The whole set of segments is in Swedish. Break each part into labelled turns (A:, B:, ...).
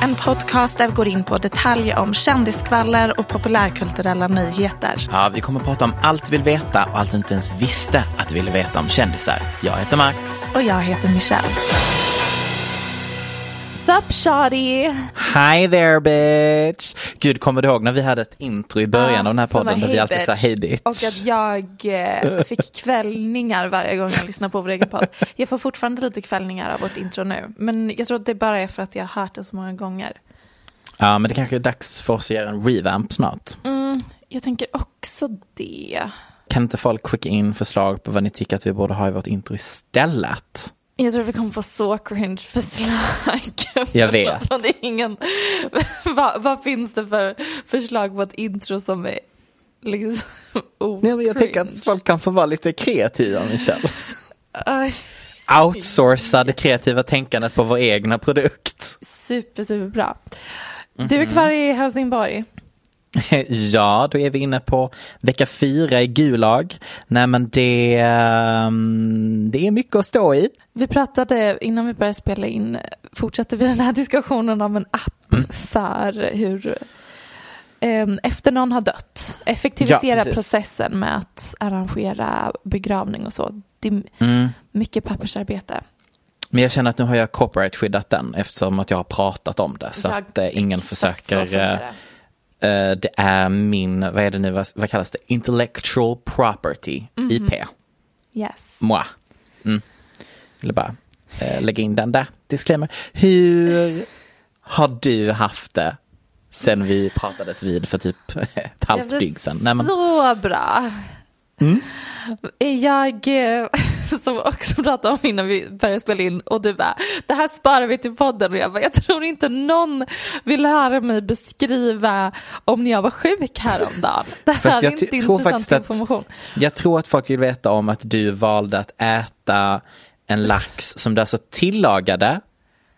A: en podcast där vi går in på detaljer om kändisskvaller och populärkulturella nyheter.
B: Ja, vi kommer att prata om allt du vill veta och allt du inte ens visste att du ville veta om kändisar. Jag heter Max.
A: Och jag heter Michelle. Sup shawty?
B: Hi there bitch! Gud, kommer du ihåg när vi hade ett intro i början av den här podden där vi alltid sa hej bitch?
A: Och att jag eh, fick kvällningar varje gång jag lyssnar på vår egen podd. Jag får fortfarande lite kvällningar av vårt intro nu. Men jag tror att det bara är för att jag har hört det så många gånger.
B: Ja, men det kanske är dags för oss att göra en revamp snart.
A: Mm, jag tänker också det.
B: Kan inte folk skicka in förslag på vad ni tycker att vi borde ha i vårt intro istället?
A: Jag tror vi kommer få så cringe förslag.
B: Jag vet.
A: det är ingen... vad, vad finns det för förslag på ett intro som är liksom
B: Nej, men jag tänker att folk kan få vara lite kreativa, Michelle. Outsourca det kreativa tänkandet på vår egna produkt.
A: super, super bra. Du är kvar i Helsingborg.
B: Ja, då är vi inne på vecka fyra i Gulag. Nej men det, ehm, det är mycket att stå i.
A: Vi pratade innan vi började spela in, fortsätter vi den här diskussionen om en app
B: Mm.
A: för hur em, efter någon har dött, effektivisera
B: Ja,
A: processen med att arrangera begravning och så. Det är
B: Mm.
A: mycket pappersarbete.
B: Men jag känner att nu har jag copyright-skyddat den eftersom att jag har pratat om det. Så
A: Ja,
B: att eh, ingen försöker. Det är min, vad är det nu, vad, vad kallas det? Intellectual property,
A: Mhm.
B: IP.
A: Yes.
B: Moi. Mm. Ville bara eh, lägga in den där. Disclaimer. Hur har du haft det sen vi pratades vid för typ ett halvt dygn sedan? Nej, men,
A: Så bra.
B: Mm.
A: Jag, eh, som också pratade om innan vi började spela in och du bara, det här sparar vi till podden och jag bara, jag tror inte någon vill höra mig beskriva om när jag var sjuk häromdagen. Det här
B: Fast
A: är inte intressant
B: att-
A: information.
B: Jag tror att folk vill veta om att du valde att äta en lax som du alltså tillagade.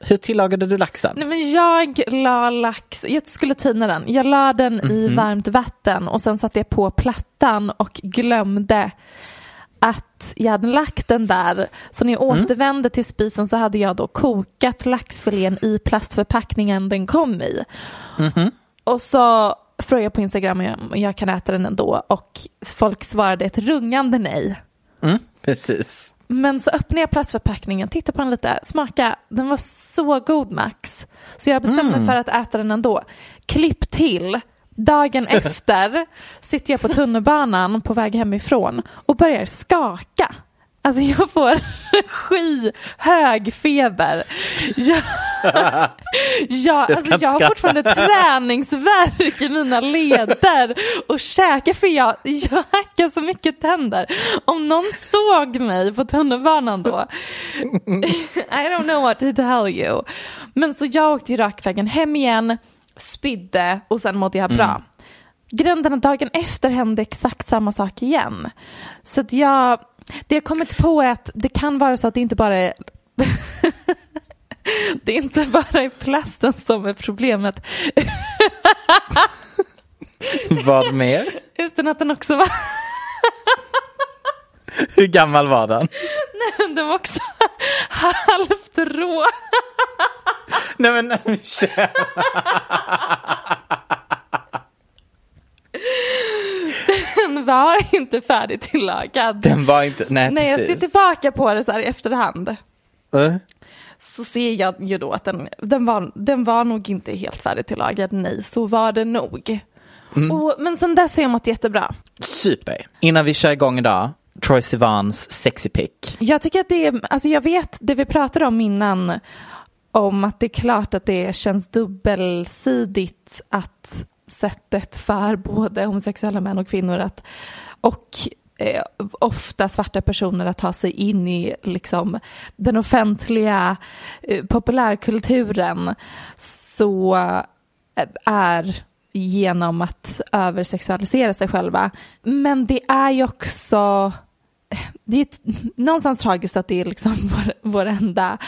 B: Hur tillagade du laxen?
A: Nej men jag la lax, jag skulle tina den, jag la den
B: Mhm.
A: i varmt vatten och sen satte jag på plattan och glömde att jag hade lagt den där. Så när jag
B: Mm.
A: återvände till spisen så hade jag då kokat laxfilén i plastförpackningen den kom i.
B: Mhm.
A: Och så frågade jag på Instagram om jag, kan äta den ändå och folk svarade ett rungande nej.
B: Mm, precis.
A: Men så öppnade jag plastförpackningen, tittade på den lite, smaka. Den var så god Max. Så jag bestämde
B: Mm.
A: mig för att äta den ändå. Klipp till. Dagen efter sitter jag på tunnelbanan på väg hemifrån och börjar skaka. Alltså jag får skyhög feber. Jag, jag, alltså jag har fortfarande träningsvärk i mina leder och käkar för jag, jag hackar så mycket tänder. Om någon såg mig på tunnelbanan då, I don't know what to tell you. Men så jag åkte ju rakvägen hem igen, spydde och sen mådde jag bra. Är att dagen efter hände exakt samma sak igen. Så att jag Det jag kommit på är att det kan vara så att det inte bara är det är inte bara är plasten som är problemet
B: Vad mer?
A: utan att den också var
B: Hur gammal var den?
A: den var också halvt rå.
B: Nej men kör.
A: Den var inte färdigtillagad.
B: Den var inte, nej
A: När jag ser
B: precis.
A: tillbaka på det så här i efterhand
B: Uh,
A: så ser jag ju då att den, den, var, den var nog inte helt färdigtillagad. Nej, så var det nog. Och, men sen dess har jag mått jättebra.
B: super. Innan vi kör igång idag, Troy Sivans sexy pick.
A: Jag tycker att det är, alltså jag vet det vi pratade om innan, om att det är klart att det känns dubbelsidigt att sättet för både homosexuella män och kvinnor att, och eh, ofta svarta personer att ta sig in i liksom, den offentliga eh, populärkulturen så eh, är genom att översexualisera sig själva. Men det är ju också det är någonstans tragiskt att det är liksom vår, vår enda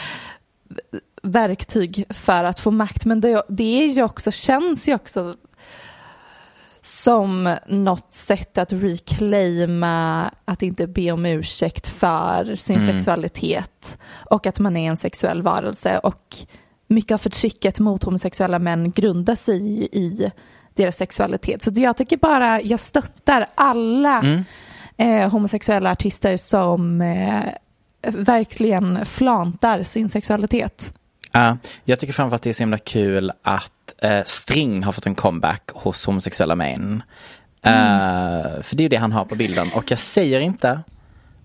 A: verktyg för att få makt. Men det, det är ju också, känns ju också som något sätt att reclaima, att inte be om ursäkt för sin sexualitet och att man är en sexuell varelse. Och mycket av förtrycket mot homosexuella män grundar sig i, deras sexualitet. Så jag tycker bara, jag stöttar alla eh, homosexuella artister som eh, verkligen flantar sin sexualitet.
B: Ja, jag tycker framförallt att det är så himla kul att eh, String har fått en comeback hos homosexuella män. Eh, för det är ju det han har på bilden. Och jag säger inte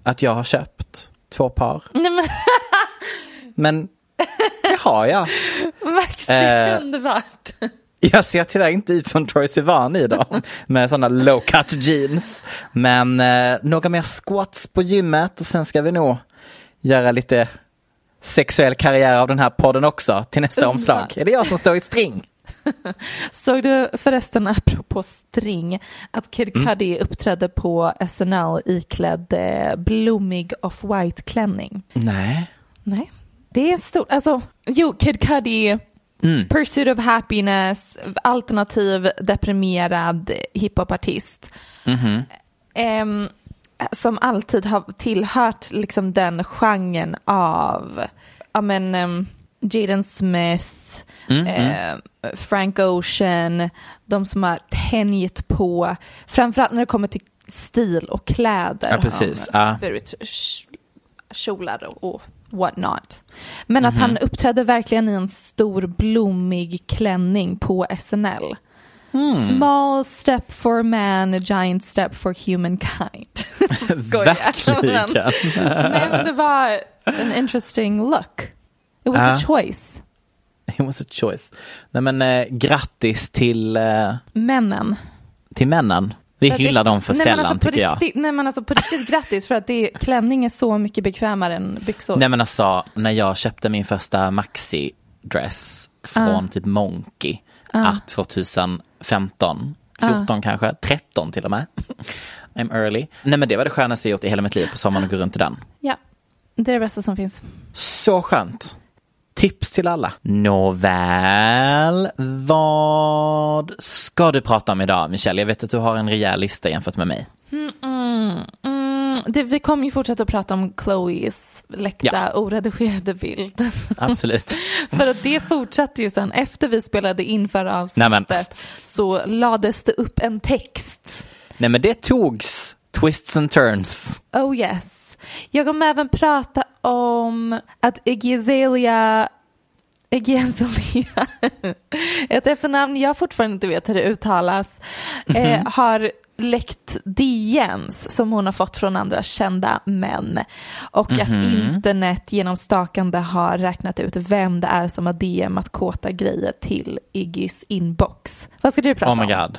B: att jag har köpt två par.
A: Nej men
B: Men det har jag.
A: Max, det är underbart.
B: Jag ser tyvärr inte ut som Troy Sivan i dem med sådana low cut jeans. Men eh, några mer squats på gymmet och sen ska vi nog göra lite sexuell karriär av den här podden också till nästa
A: Underbart.
B: omslag. Är det jag som står i string?
A: Såg du förresten apropå string att Kid Cudi uppträdde på SNL iklädd eh, blommig off-white klänning?
B: Nej.
A: Nej. Det är stort, alltså jo Kid Cudi, Pursuit of Happiness, alternativ deprimerad hiphopartist. Ehm, som alltid har tillhört liksom den genren av, ja men, um, Jaden Smith, eh, Frank Ocean, de som har tänjt på, framförallt när det kommer till stil och kläder.
B: Ja, precis. Ja.
A: Kjolar och, what not. Men att han uppträdde verkligen i en stor blommig klänning på SNL. Small step for man, a giant step for humankind.
B: Verkligen.
A: Men, det var en interesting look. It was a
B: Ja.
A: choice.
B: It was a choice. Nej men eh, grattis till, eh,
A: Männen.
B: till männen. Vi hyllar dem för
A: nej,
B: sällan
A: alltså
B: tycker jag.
A: riktigt, Nej men alltså på riktigt grattis för att det, klänning är så mycket bekvämare än byxor.
B: Nej men alltså när jag köpte min första maxi-dress från typ Monkey att 2015, 14 kanske, 13 till och med. I'm early. Nej men det var det skönaste jag gjort i hela mitt liv på sommaren att gå runt i den.
A: Ja, det är det bästa som finns.
B: Så skönt. Tips till alla. Nåväl, vad ska du prata om idag Michelle? Jag vet att du har en rejäl lista jämfört med mig.
A: Mm, det, vi kommer ju fortsätta att prata om Chloes läckta
B: Ja.
A: oredigerade bild.
B: Absolut.
A: För att det fortsatte ju sen efter vi spelade in förra avsnittet
B: Nej,
A: så lades det upp en text.
B: Nej men det togs twists and turns.
A: Oh yes. Jag kommer även prata om att Iggy Azalea Iggy Azalea, ett efternamn jag fortfarande inte vet hur det uttalas, eh, har läckt DMs som hon har fått från andra kända män. Och att internet genom stakande har räknat ut vem det är som har DMat kåta grejer till Iggys inbox. Vad ska du prata
B: Oh my
A: om?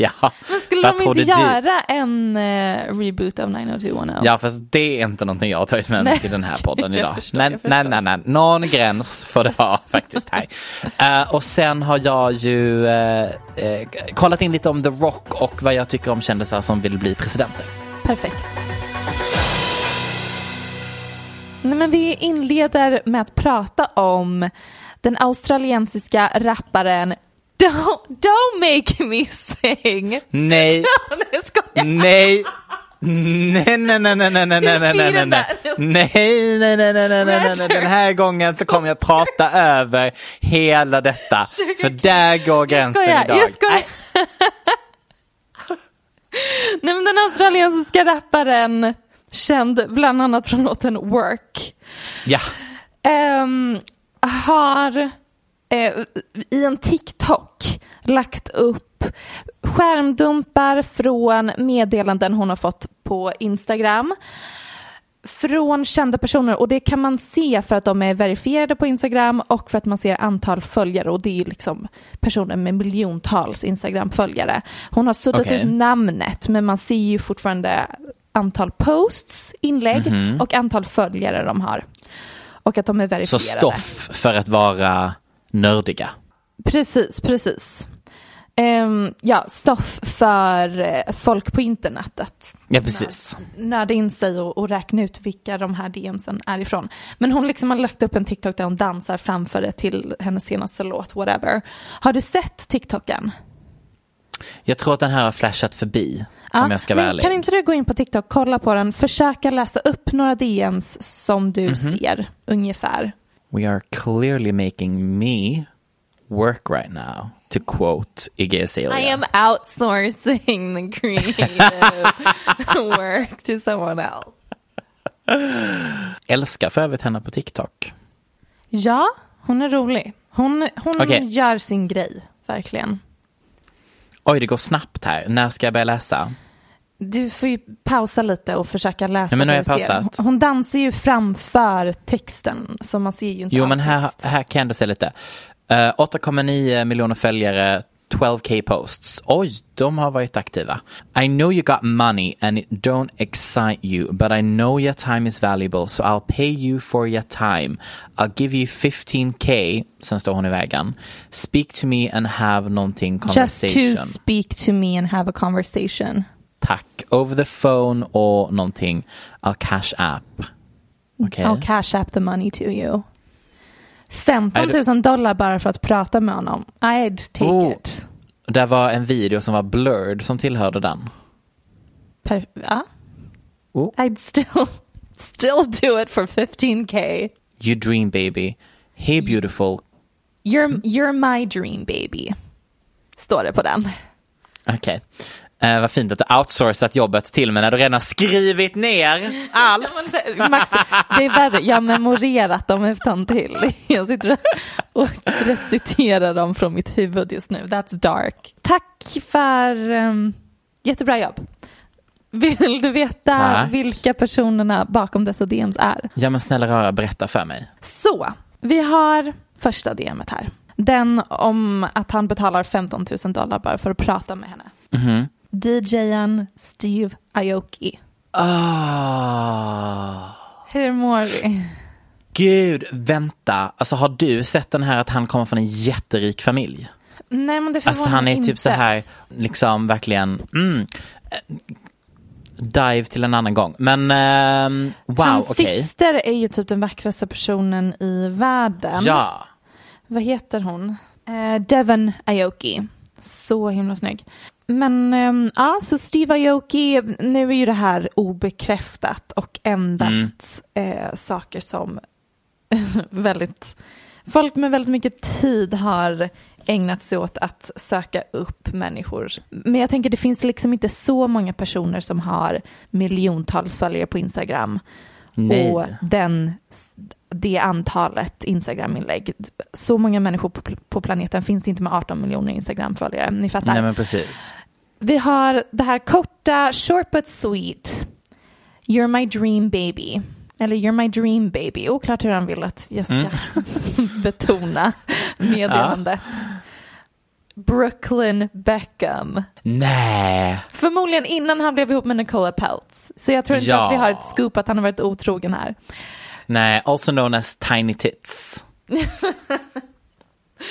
A: ja. Men skulle de inte
B: du?
A: göra en uh, reboot av 90210?
B: Ja, fast det är inte någonting jag har tagit med mig till den här podden idag.
A: förstår,
B: Men nej, nej, nej, någon gräns får det vara faktiskt här. Eh, och sen har jag ju eh, kollat in lite om The Rock och vad jag tycker om kändisar som vill bli presidenter.
A: Perfekt. Nej, men vi inleder med att prata om den australiensiska rapparen Don't, don't make me sing.
B: Nej,
A: skojar.
B: nej. Nej, nej, nej, nej, nej, nej, nej, nej, nej, nej, nej, nej, nej, nej, nej, nej, den här gången så kommer jag prata över hela detta, för där går gränsen idag.
A: jag skojar.
B: Nej,
A: men den australiensiska rapparen känd bland annat från låten Work
B: Ja,
A: ehm, har eh, i en TikTok lagt upp skärmdumpar från meddelanden hon har fått på Instagram från kända personer och det kan man se för att de är verifierade på Instagram och för att man ser antal följare och det är liksom personer med miljontals Instagram-följare. Hon har suddat
B: Okej.
A: ut namnet men man ser ju fortfarande antal posts, inlägg
B: Mhm.
A: och antal följare de har. Och att de är
B: så
A: verifierade.
B: stoff för att vara nördiga.
A: Precis, precis. Ehm, ja, stoff för eh, folk på internet att
B: Ja, precis.
A: nörda in sig och, och räkna ut vilka de här DMsen är ifrån. Men hon liksom har lagt upp en TikTok där hon dansar framför det till hennes senaste låt, whatever. Har du sett TikToken?
B: Jag tror att den här har flashat förbi, om jag ska vara ärlig.
A: Kan inte du gå in på TikTok, kolla på den, försöka läsa upp några DMs som du
B: Mhm.
A: ser ungefär.
B: We are clearly making me work right now, to quote Iggy Azalea.
A: I am outsourcing the creative work to someone else.
B: Älskar för övrigt henne på TikTok.
A: Ja, hon är rolig. Hon, hon
B: Okej.
A: gör sin grej, verkligen.
B: Oj, det går snabbt här. När ska jag börja läsa?
A: Du får ju pausa lite och försöka läsa
B: Ja, men nu
A: du
B: pausat.
A: Hon dansar ju framför texten, så man ser ju inte
B: Jo,
A: all
B: men här,
A: text.
B: här kan ändå se lite. Uh, 8,9 miljoner följare, 12k posts. Oj, de har varit aktiva. I know you got money and it don't excite you, but I know your time is valuable, so I'll pay you for your time. I'll give you 15k, sen står hon i vägen. Speak to me and have någonting
A: Just
B: conversation.
A: to speak to me and have a conversation.
B: Tack. Over the phone och någonting. I'll cash app. Okej.
A: I'll cash app the money to you. 15
B: Är det-
A: 000 dollar bara för att prata med honom. I'd take
B: Oh.
A: it.
B: Det var en video som var blurred som tillhörde den.
A: Per- ja.
B: Oh.
A: I'd still, still do it for 15k.
B: You dream baby. Hey beautiful.
A: You're, you're my dream baby. Står det på den.
B: Okej. Eh, vad fint att du outsourcat jobbet till mig när du redan har skrivit ner allt.
A: Max, det är värre. Jag har memorerat dem utan till. Jag sitter och reciterar dem från mitt huvud just nu. That's dark. Tack för um, jättebra jobb. Vill du veta
B: Tack.
A: vilka personerna bakom dessa DMs är?
B: Ja men snälla rara, berätta för mig.
A: Så, vi har första DMet här. Den om att han betalar 15 000 dollar bara för att prata med henne.
B: Mhm.
A: DJen Steve Aoki.
B: Ah.
A: Hur mår vi?
B: Gud, vänta. Alltså har du sett den här att han kommer från en jätterik familj?
A: Nej men det
B: Alltså
A: förvånar
B: han är
A: mig
B: typ
A: inte.
B: så här, liksom verkligen, mm, dive till en annan gång. Men ehm, wow,
A: Hans
B: okej.
A: syster är ju typ den vackraste personen i världen.
B: Ja.
A: Vad heter hon? Eh, Devon Aoki. Så himla snygg. Men ehm, ja, så Steve Aoki, nu är ju det här obekräftat och endast
B: Mm.
A: eh, saker som väldigt, folk med väldigt mycket tid har ägnat sig åt att söka upp människor. Men jag tänker det finns liksom inte så många personer som har miljontals följare på Instagram.
B: Nej.
A: Och den, det antalet Instagram-inlägg. Så många människor på, på planeten finns inte med 18 miljoner Instagram-följare. Ni fattar.
B: Nej men precis.
A: Vi har det här korta, short but sweet. You're my dream baby. Eller You're my dream baby. Oklart hur han vill att jag ska betona meddelandet. Brooklyn Beckham.
B: Nej.
A: Förmodligen innan han blev ihop med Nicola Peltz. Så jag tror inte
B: Ja.
A: att vi har ett scoop att han har varit otrogen här.
B: Nej, also known as tiny tits.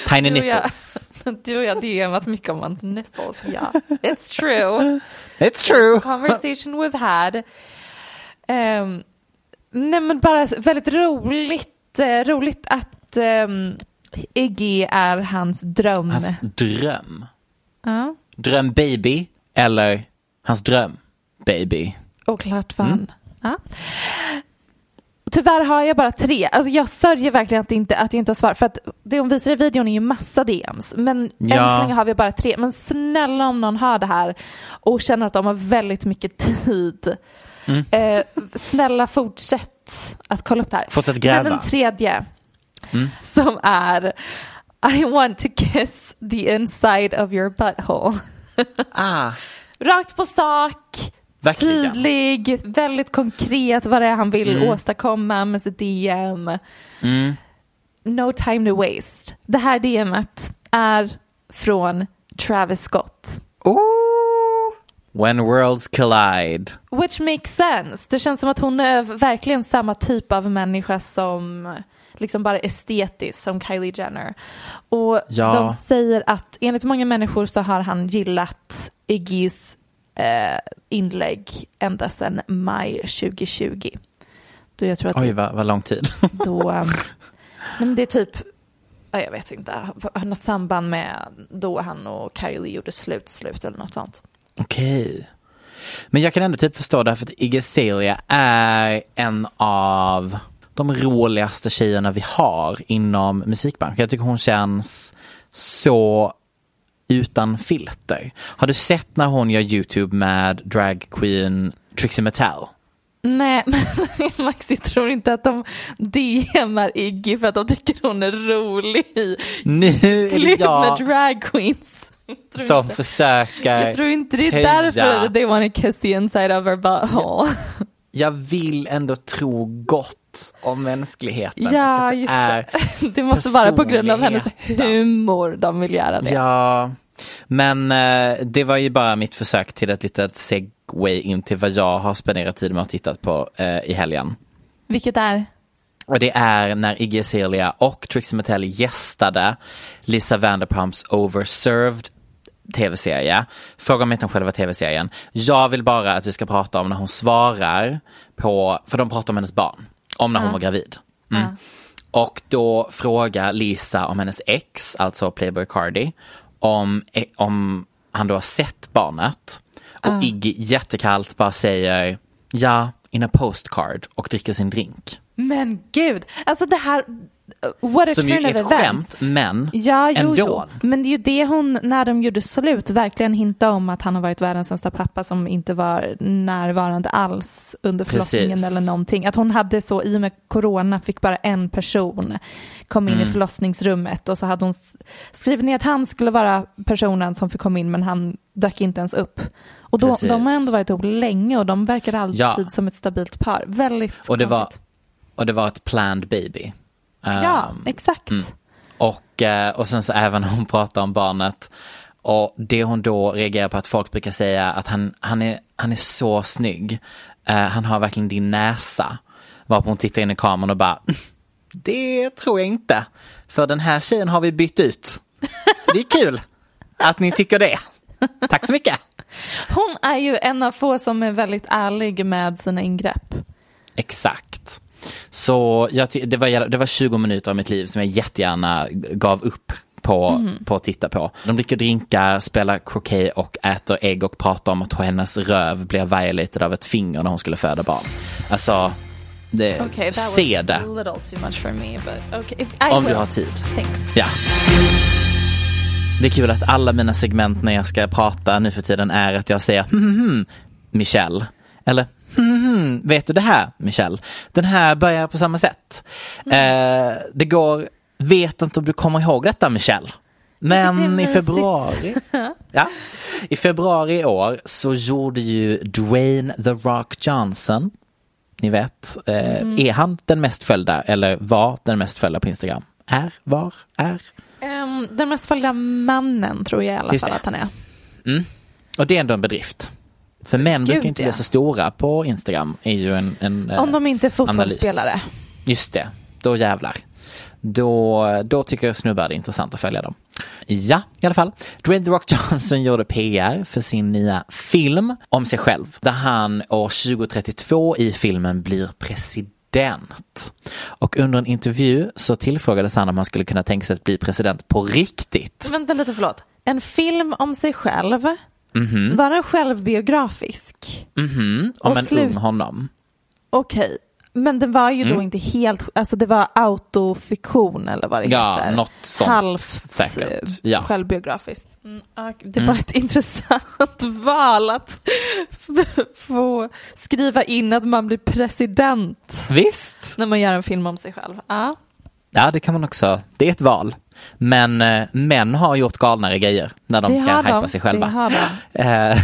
B: tiny
A: Du och jag,
B: nipples.
A: du och jag DMat mycket om hans nipples. Ja, it's true.
B: It's true.
A: Conversation we've had. Um, nej men bara väldigt roligt, eh, roligt att um, Iggy är hans dröm.
B: Hans dröm.
A: Ja,
B: Dröm baby eller hans dröm baby.
A: oklart vad han... Ja. Tyvärr har jag bara tre. Alltså jag sörjer verkligen att, inte, att jag inte har svar. För att det hon visar i videon är ju massa DMs. Men än
B: Ja.
A: så länge har vi bara tre. Men snälla om någon hör det här och känner att de har väldigt mycket tid.
B: Mm.
A: Eh, snälla fortsätt att kolla upp det här.
B: Fortsätt gräva.
A: Men den tredje
B: Mm.
A: som är I want to kiss the inside of your butthole.
B: Ah,
A: Rakt på sak,
B: verkligen.
A: tydlig, väldigt konkret vad det är han vill
B: Mm.
A: åstadkomma med sitt DM.
B: Mm.
A: No time to waste. Det här DMet är från Travis Scott.
B: Ooh. When worlds collide.
A: Which makes sense. Det känns som att hon är verkligen samma typ av människa som liksom bara estetisk som Kylie Jenner. Och
B: Ja.
A: de säger att enligt många människor så har han gillat Iggys eh, inlägg ända sedan maj 2020. Då jag tror att
B: Oj, vad, vad lång tid.
A: då, um, nej men det är typ, ja, jag vet inte, något samband med då han och Kylie gjorde slut, slut eller något sånt.
B: Okej. Men jag kan ändå typ förstå det här för att Iggy Azalea är en av de roligaste tjejerna vi har inom musikbranschen. Jag tycker hon känns så utan filter. Har du sett när hon gör YouTube med drag queen Trixie Mattel?
A: Nej, men Max, jag tror inte att de DMar Iggy för att de tycker hon är rolig i
B: Nu är det
A: klipp med
B: jag
A: drag queens. Jag tror
B: som
A: inte-
B: försöker
A: Jag tror inte det är
B: höja.
A: därför they want to kiss the inside of her butthole.
B: Jag vill ändå tro gott om mänskligheten. och
A: Ja, just det. Det måste vara på grund av hennes humor de vill göra det.
B: Ja, men eh, det var ju bara mitt försök till ett litet segway in till vad jag har spenderat tid med att titta på eh, i helgen.
A: Vilket är?
B: Och det är när Iggy Azalea och Trixie Mattel gästade Lisa Vanderpumps Overserved tv-serie. Fråga mig inte om själva tv-serien. Jag vill bara att vi ska prata om när hon svarar på, för de pratar om hennes barn, om när hon var gravid. Mm. Och då frågar Lisa om hennes ex, alltså Playboy Cardi, om, eh, om han då har sett barnet. Och Iggy jättekallt bara säger ja, in a postcard och dricker sin drink.
A: Men gud, alltså det här, what a
B: Som ju är ett skämt, men
A: Ja, jo,
B: ändå.
A: jo. Men det är ju det hon, när de gjorde slut, verkligen hintade om att han har varit världens sämsta pappa som inte var närvarande alls under förlossningen
B: Precis.
A: eller någonting. Att hon hade så, i och med corona fick bara en person komma in
B: Mm.
A: i förlossningsrummet och så hade hon skrivit ner att han skulle vara personen som fick komma in men han dök inte ens upp. Och då, de har ändå varit ihop länge och de verkar alltid
B: Ja.
A: som ett stabilt par. Väldigt
B: Och det, var,
A: konstigt.
B: och det var ett planned baby.
A: Ja,
B: Um,
A: exakt.
B: och, eh, och sen så även hon pratar om barnet. Och det hon då reagerar på att folk brukar säga att han, han, är, han är så snygg. Eh, han har verkligen din näsa. Varpå hon tittar in i kameran och bara, det tror jag inte. För den här tjejen har vi bytt ut. Så det är kul att ni tycker det. Tack så mycket.
A: Hon är ju en av få som är väldigt ärlig med sina ingrepp.
B: Exakt. Så jag, det, var, det var 20 minuter av mitt liv som jag jättegärna gav upp på, på att titta på. De dricker drinkar, spelar croquet och äter ägg och pratar om att hennes röv blev violated av ett finger när hon skulle föda barn. Alltså, det,
A: Okay,
B: se det
A: me, okay.
B: Om
A: will.
B: du har tid.
A: Thanks.
B: Ja. Det är kul att alla mina segment när jag ska prata nu för tiden är att jag säger hmm, Michelle. Eller hmm, vet du det här Michelle? Den här börjar på samma sätt. Eh, det går, vet inte om du kommer ihåg detta Michelle. Men i februari, ja, i februari i år så gjorde ju Dwayne The Rock Johnson Ni vet, eh, är han den mest följda eller var den mest följda på Instagram? Är, var, är?
A: Ehm, den mest följda mannen tror jag i alla
B: Just
A: fall
B: det.
A: att han är.
B: Och det är ändå en bedrift. För män
A: Gud,
B: brukar inte
A: ja.
B: bli så stora på Instagram. Är ju en, en, eh,
A: Om de inte är
B: analys.
A: fotbollsspelare.
B: Just det, då jävlar. Då, då tycker snubbar det är intressant att följa dem. Ja, i alla fall. Dwayne The Rock Johnson gjorde PR för sin nya film om sig själv. Där han år 2032 i filmen blir president. Och under en intervju så tillfrågades han om han skulle kunna tänka sig att bli president på riktigt.
A: Vänta lite, förlåt. En film om sig själv.
B: Mhm.
A: Var den självbiografisk?
B: Mhm, om
A: Och
B: en
A: slut-
B: ung honom.
A: Okej. Men den var ju
B: Mm.
A: då inte helt, alltså det var autofiktion eller vad det
B: Ja,
A: heter.
B: något sånt
A: Halvt
B: säkert. Ja.
A: självbiografiskt. Mm, ja, det var ett intressant val att få skriva in att man blir president
B: Visst.
A: när man gör en film om sig själv. Ja.
B: Ja, det kan man också. Det är ett val. Men eh, män har gjort galnare grejer när de
A: Det
B: ska hypa
A: de,
B: sig själva. Eh,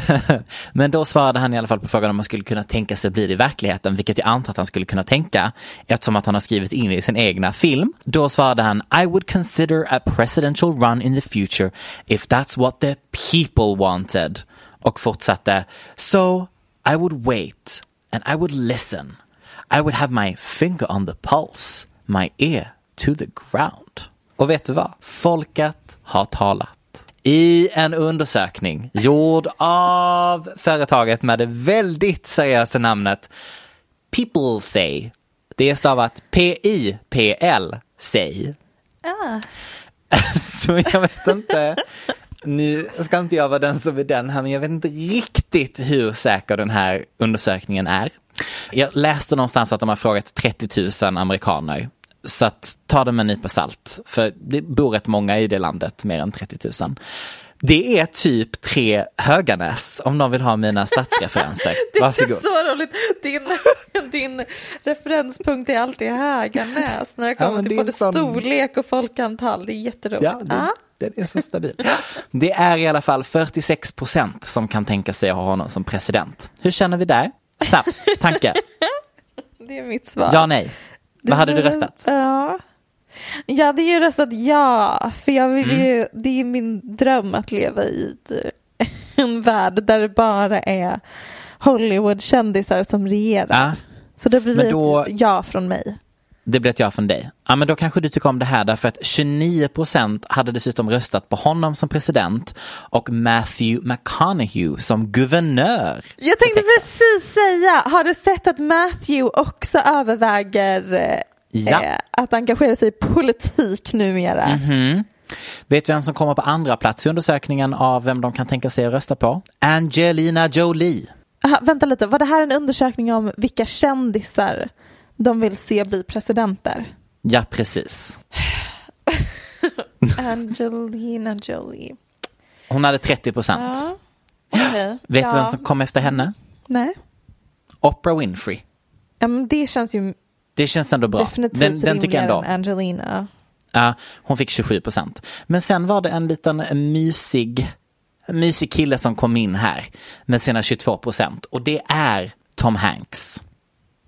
B: Men då svarade han i alla fall på frågan om man skulle kunna tänka sig bli det i verkligheten, vilket jag antar att han skulle kunna tänka eftersom att han har skrivit in i sin egna film. Då svarade han I would consider a presidential run in the future if that's what the people wanted. Och fortsatte So I would wait and I would listen. I would have my finger on the pulse, my ear to the ground. Och vet du vad? Folket har talat. I en undersökning gjord av företaget med det väldigt seriösa namnet People Say. Det är stavat P-I-P-L Say.
A: Ah.
B: Så jag vet inte. Nu ska inte jag vara den som är den här, men jag vet inte riktigt hur säker den här undersökningen är. Jag läste någonstans att de har frågat 30 000 amerikaner. Så att ta det med en nypa salt, för det bor rätt många i det landet, mer än 30 000. Det är typ tre Höganäs om någon vill ha mina statsreferenser.
A: Det
B: Varsågod.
A: är så roligt. Din, din referenspunkt är alltid Höganäs när det
B: Ja,
A: kommer
B: men
A: till
B: det
A: både
B: sån-
A: storlek och folkantal. Det är jätteroligt.
B: Ja, det,
A: Ah.
B: den är så stabil. Det är i alla fall 46 procent som kan tänka sig att ha honom som president. Hur känner vi där? Snabbt, tanke.
A: Det är mitt svar.
B: Ja, nej. Vad hade du röstat?
A: Ja. Jag hade ju röstat ja, för jag vill
B: Mm.
A: ju, det är ju min dröm att leva i en värld där det bara är Hollywood-kändisar som regerar.
B: Ja,
A: Så det blir
B: då-
A: ett ja från mig.
B: Det blir ett ja från dig. Ja, men då kanske du tycker om det här därför att 29 procent hade dessutom röstat på honom som president och Matthew McConaughey som guvernör.
A: Jag tänkte precis säga, har du sett att Matthew också överväger eh,
B: Ja.
A: eh, att engagera sig i politik numera?
B: Mhm. Vet du vem som kommer på andra plats i undersökningen av vem de kan tänka sig att rösta på? Angelina Jolie.
A: Aha, vänta lite, var det här en undersökning om vilka kändisar de vill se bli presidenter?
B: Ja, precis.
A: Angelina Jolie.
B: Hon hade 30 procent.
A: Ja. Okej.
B: Vet
A: ja.
B: du vem som kom efter henne?
A: Nej.
B: Oprah Winfrey.
A: Ja, men det känns ju
B: Det känns ändå bra.
A: definitivt
B: Den, den tycker ändå.
A: än Angelina.
B: Ja, hon fick 27 procent. Men sen var det en liten mysig, mysig kille som kom in här med sina 22 procent. Och det är Tom Hanks.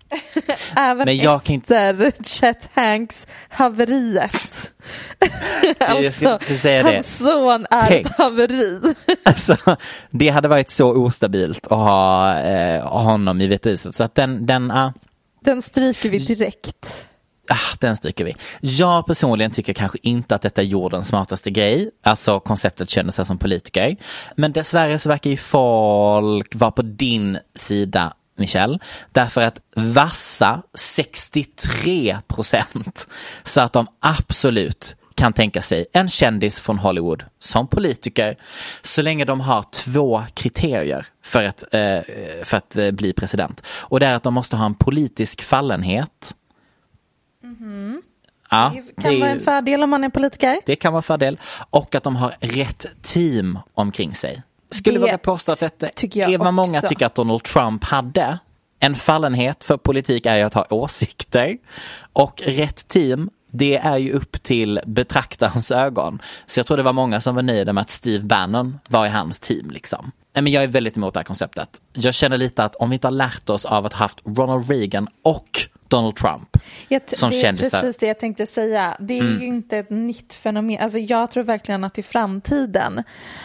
A: Även
B: Men jag kan
A: efter Chet Hanks haveriet.
B: Det.
A: hans son är
B: Tänk.
A: ett haveri.
B: Alltså, det hade varit så ostabilt att ha eh, honom i Vita huset. Så att den, den, ah,
A: Den stryker vi direkt.
B: ah, den stryker vi. Jag personligen tycker kanske inte att detta är jordens smartaste grej. Alltså konceptet kändisar som politiker. Men dessvärre så verkar ju folk vara på din sida Michelle. Därför att vassa 63 procent. Så att de absolut kan tänka sig en kändis från Hollywood som politiker så länge de har två kriterier för att, eh, för att eh, bli president. Och det är att de måste ha en politisk fallenhet. Ja,
A: Det kan
B: det
A: vara en fördel om man är politiker.
B: det kan vara en fördel. Och att de har rätt team omkring sig. Skulle
A: Det
B: våga påstå att detta är vad många
A: också.
B: tycker att Donald Trump hade. En fallenhet för politik är ju att ha åsikter. Och rätt team det är ju upp till betraktarens ögon. Så jag tror det var många som var nöjda med att Steve Bannon var i hans team liksom. Nej, men jag är väldigt emot det här konceptet. Jag känner lite att om vi inte har lärt oss av att ha haft Ronald Reagan och Donald Trump som
A: det är precis det jag tänkte säga. Det är
B: Mm.
A: ju inte ett nytt fenomen. Alltså jag tror verkligen att i framtiden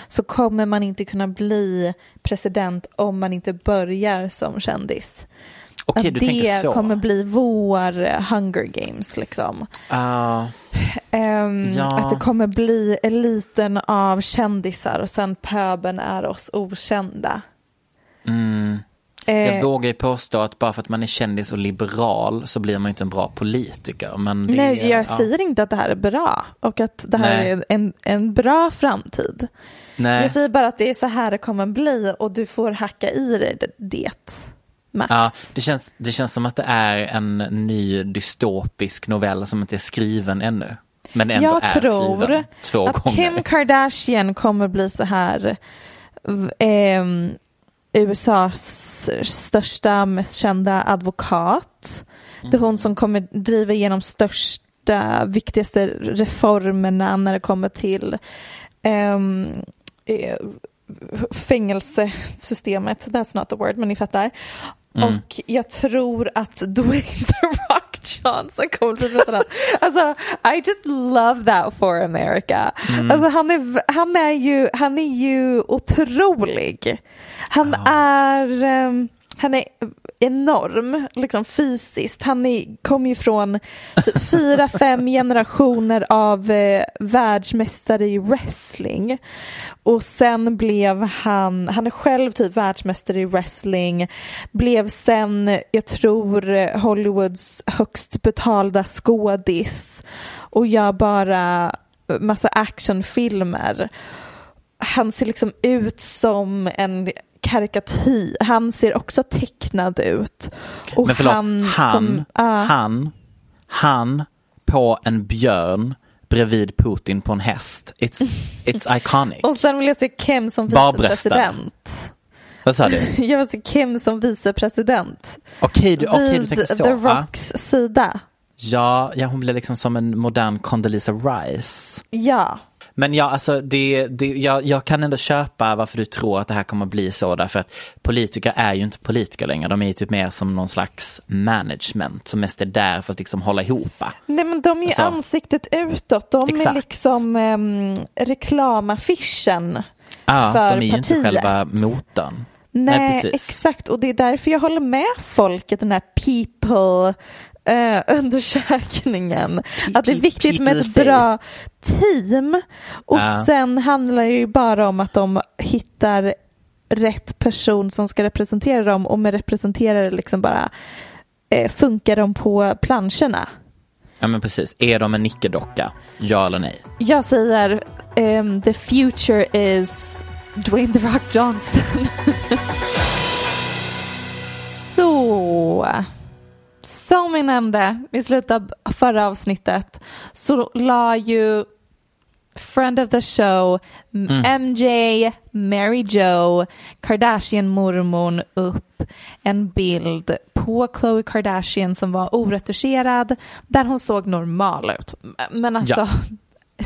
A: så kommer man inte kunna bli president om man inte börjar som kändis.
B: Okej,
A: att det kommer bli vår Hunger Games liksom.
B: Ah,
A: Ehm,
B: Ja.
A: Att det kommer bli eliten av kändisar och sen pöben är oss okända.
B: mm.
A: Eh,
B: Jag vågar ju påstå att bara för att man är kändis och liberal så blir man ju inte en bra politiker. Men
A: Nej, jag
B: ja.
A: säger inte att det här är bra och att det här
B: Nej.
A: är en, en bra framtid.
B: Nej.
A: Jag säger bara att det är så här det kommer bli och du får hacka i dig det, Max.
B: Ja, det känns, det känns som att det är en ny dystopisk novell som inte är skriven ännu. Men ändå
A: jag
B: är
A: tror
B: skriven två
A: att
B: gånger.
A: Kim Kardashian kommer bli så här ehm, USAs största, mest kända advokat. Det är hon som kommer driva igenom största, viktigaste reformerna när det kommer till eh, fängelsesystemet. That's not the word, men ni fattar. Och jag tror att Dwayne The Rock Johnson kommer bli president. Alltså, I just love that for America. Alltså, han, är, han, är ju, han är ju otrolig. Han är... ehm, han är enorm, liksom fysiskt. Han är, kom ju från typ fyra, fem generationer av eh, världsmästare i wrestling. Och sen blev han, han är själv typ världsmästare i wrestling, blev sen, jag tror, Hollywoods högst betalda skådis och gör bara massa actionfilmer. Han ser liksom ut som en karikatyr. Han ser också tecknad ut. Och
B: Men förlåt, han, han,
A: kom- ah.
B: han, han på en björn bredvid Putin på en häst. It's, it's iconic.
A: Och sen vill jag se Kim som vicepresident.
B: Vad sa du?
A: Jag vill se Kim som vicepresident.
B: Okej, du, okej, du
A: Vid
B: tänker så.
A: The
B: Ja.
A: Rocks sida.
B: Ja, ja, hon blir liksom som en modern Condoleezza Rice.
A: Ja.
B: Men ja, alltså det, det, jag, jag kan ändå köpa varför du tror att det här kommer att bli så därför att politiker är ju inte politiker längre. De är ju typ mer som någon slags management som mest är där för att liksom hålla ihop.
A: Nej men de är ju
B: Alltså-
A: ansiktet utåt. De är
B: Exakt.
A: liksom um, reklamaffischen
B: Ja,
A: för
B: de är ju inte
A: partiet.
B: själva motorn.
A: Nej,
B: Nej,
A: exakt. Och det är därför jag håller med folket, den här people eh, undersökningen. Att det är viktigt med ett bra team. Och
B: Ja.
A: sen handlar det ju bara om att de hittar rätt person som ska representera dem och med representerare liksom bara eh, funkar de på planscherna.
B: Ja men precis, är de en nickedocka? Ja eller nej?
A: Jag säger ehm, the future is Dwayne The Rock Johnson. Så, som vi nämnde i slutet av förra avsnittet så la ju friend of the show MJ, Mary Jo, Kardashian-mormon upp en bild på Khloe Kardashian som var oretuscherad där hon såg normal ut. Men alltså,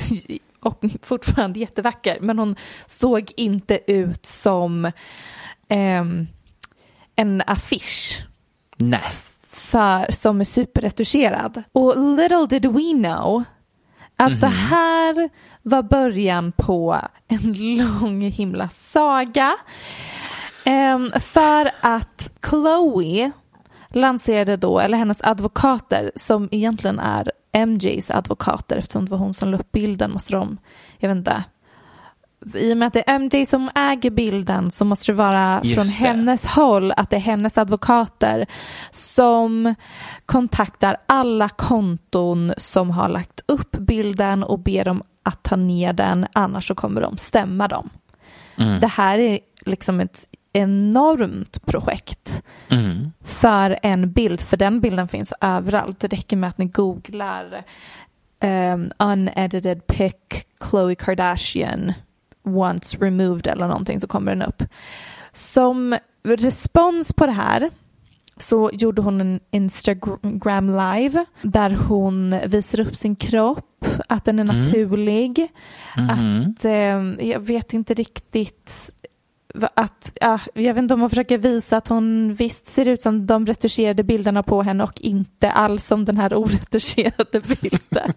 A: och fortfarande jättevacker, men hon såg inte ut som ehm, en affisch
B: Nej.
A: För, som är superretuscherad. Och little did we know att det här var början på en lång himla saga. Ehm, för att Chloe lanserade då, eller hennes advokater som egentligen är MJs advokater eftersom det var hon som la upp bilden måste de, jag vet inte, i och med att det är MJ som äger bilden så måste det vara
B: Just
A: från
B: det.
A: hennes håll att det är hennes advokater som kontaktar alla konton som har lagt upp bilden och ber dem att ta ner den annars så kommer de stämma dem.
B: Mm.
A: Det här är liksom ett enormt projekt
B: Mm.
A: för en bild, för den bilden finns överallt. Det räcker med att ni googlar um, unedited pic Khloe Kardashian once removed eller någonting så kommer den upp. Som respons på det här så gjorde hon en Instagram live där hon visar upp sin kropp, att den är naturlig, att eh, jag vet inte riktigt att, ja, jag vet inte om hon försöker visa att hon visst ser ut som de retuscherade bilderna på henne och inte alls som den här oretuscherade bilden.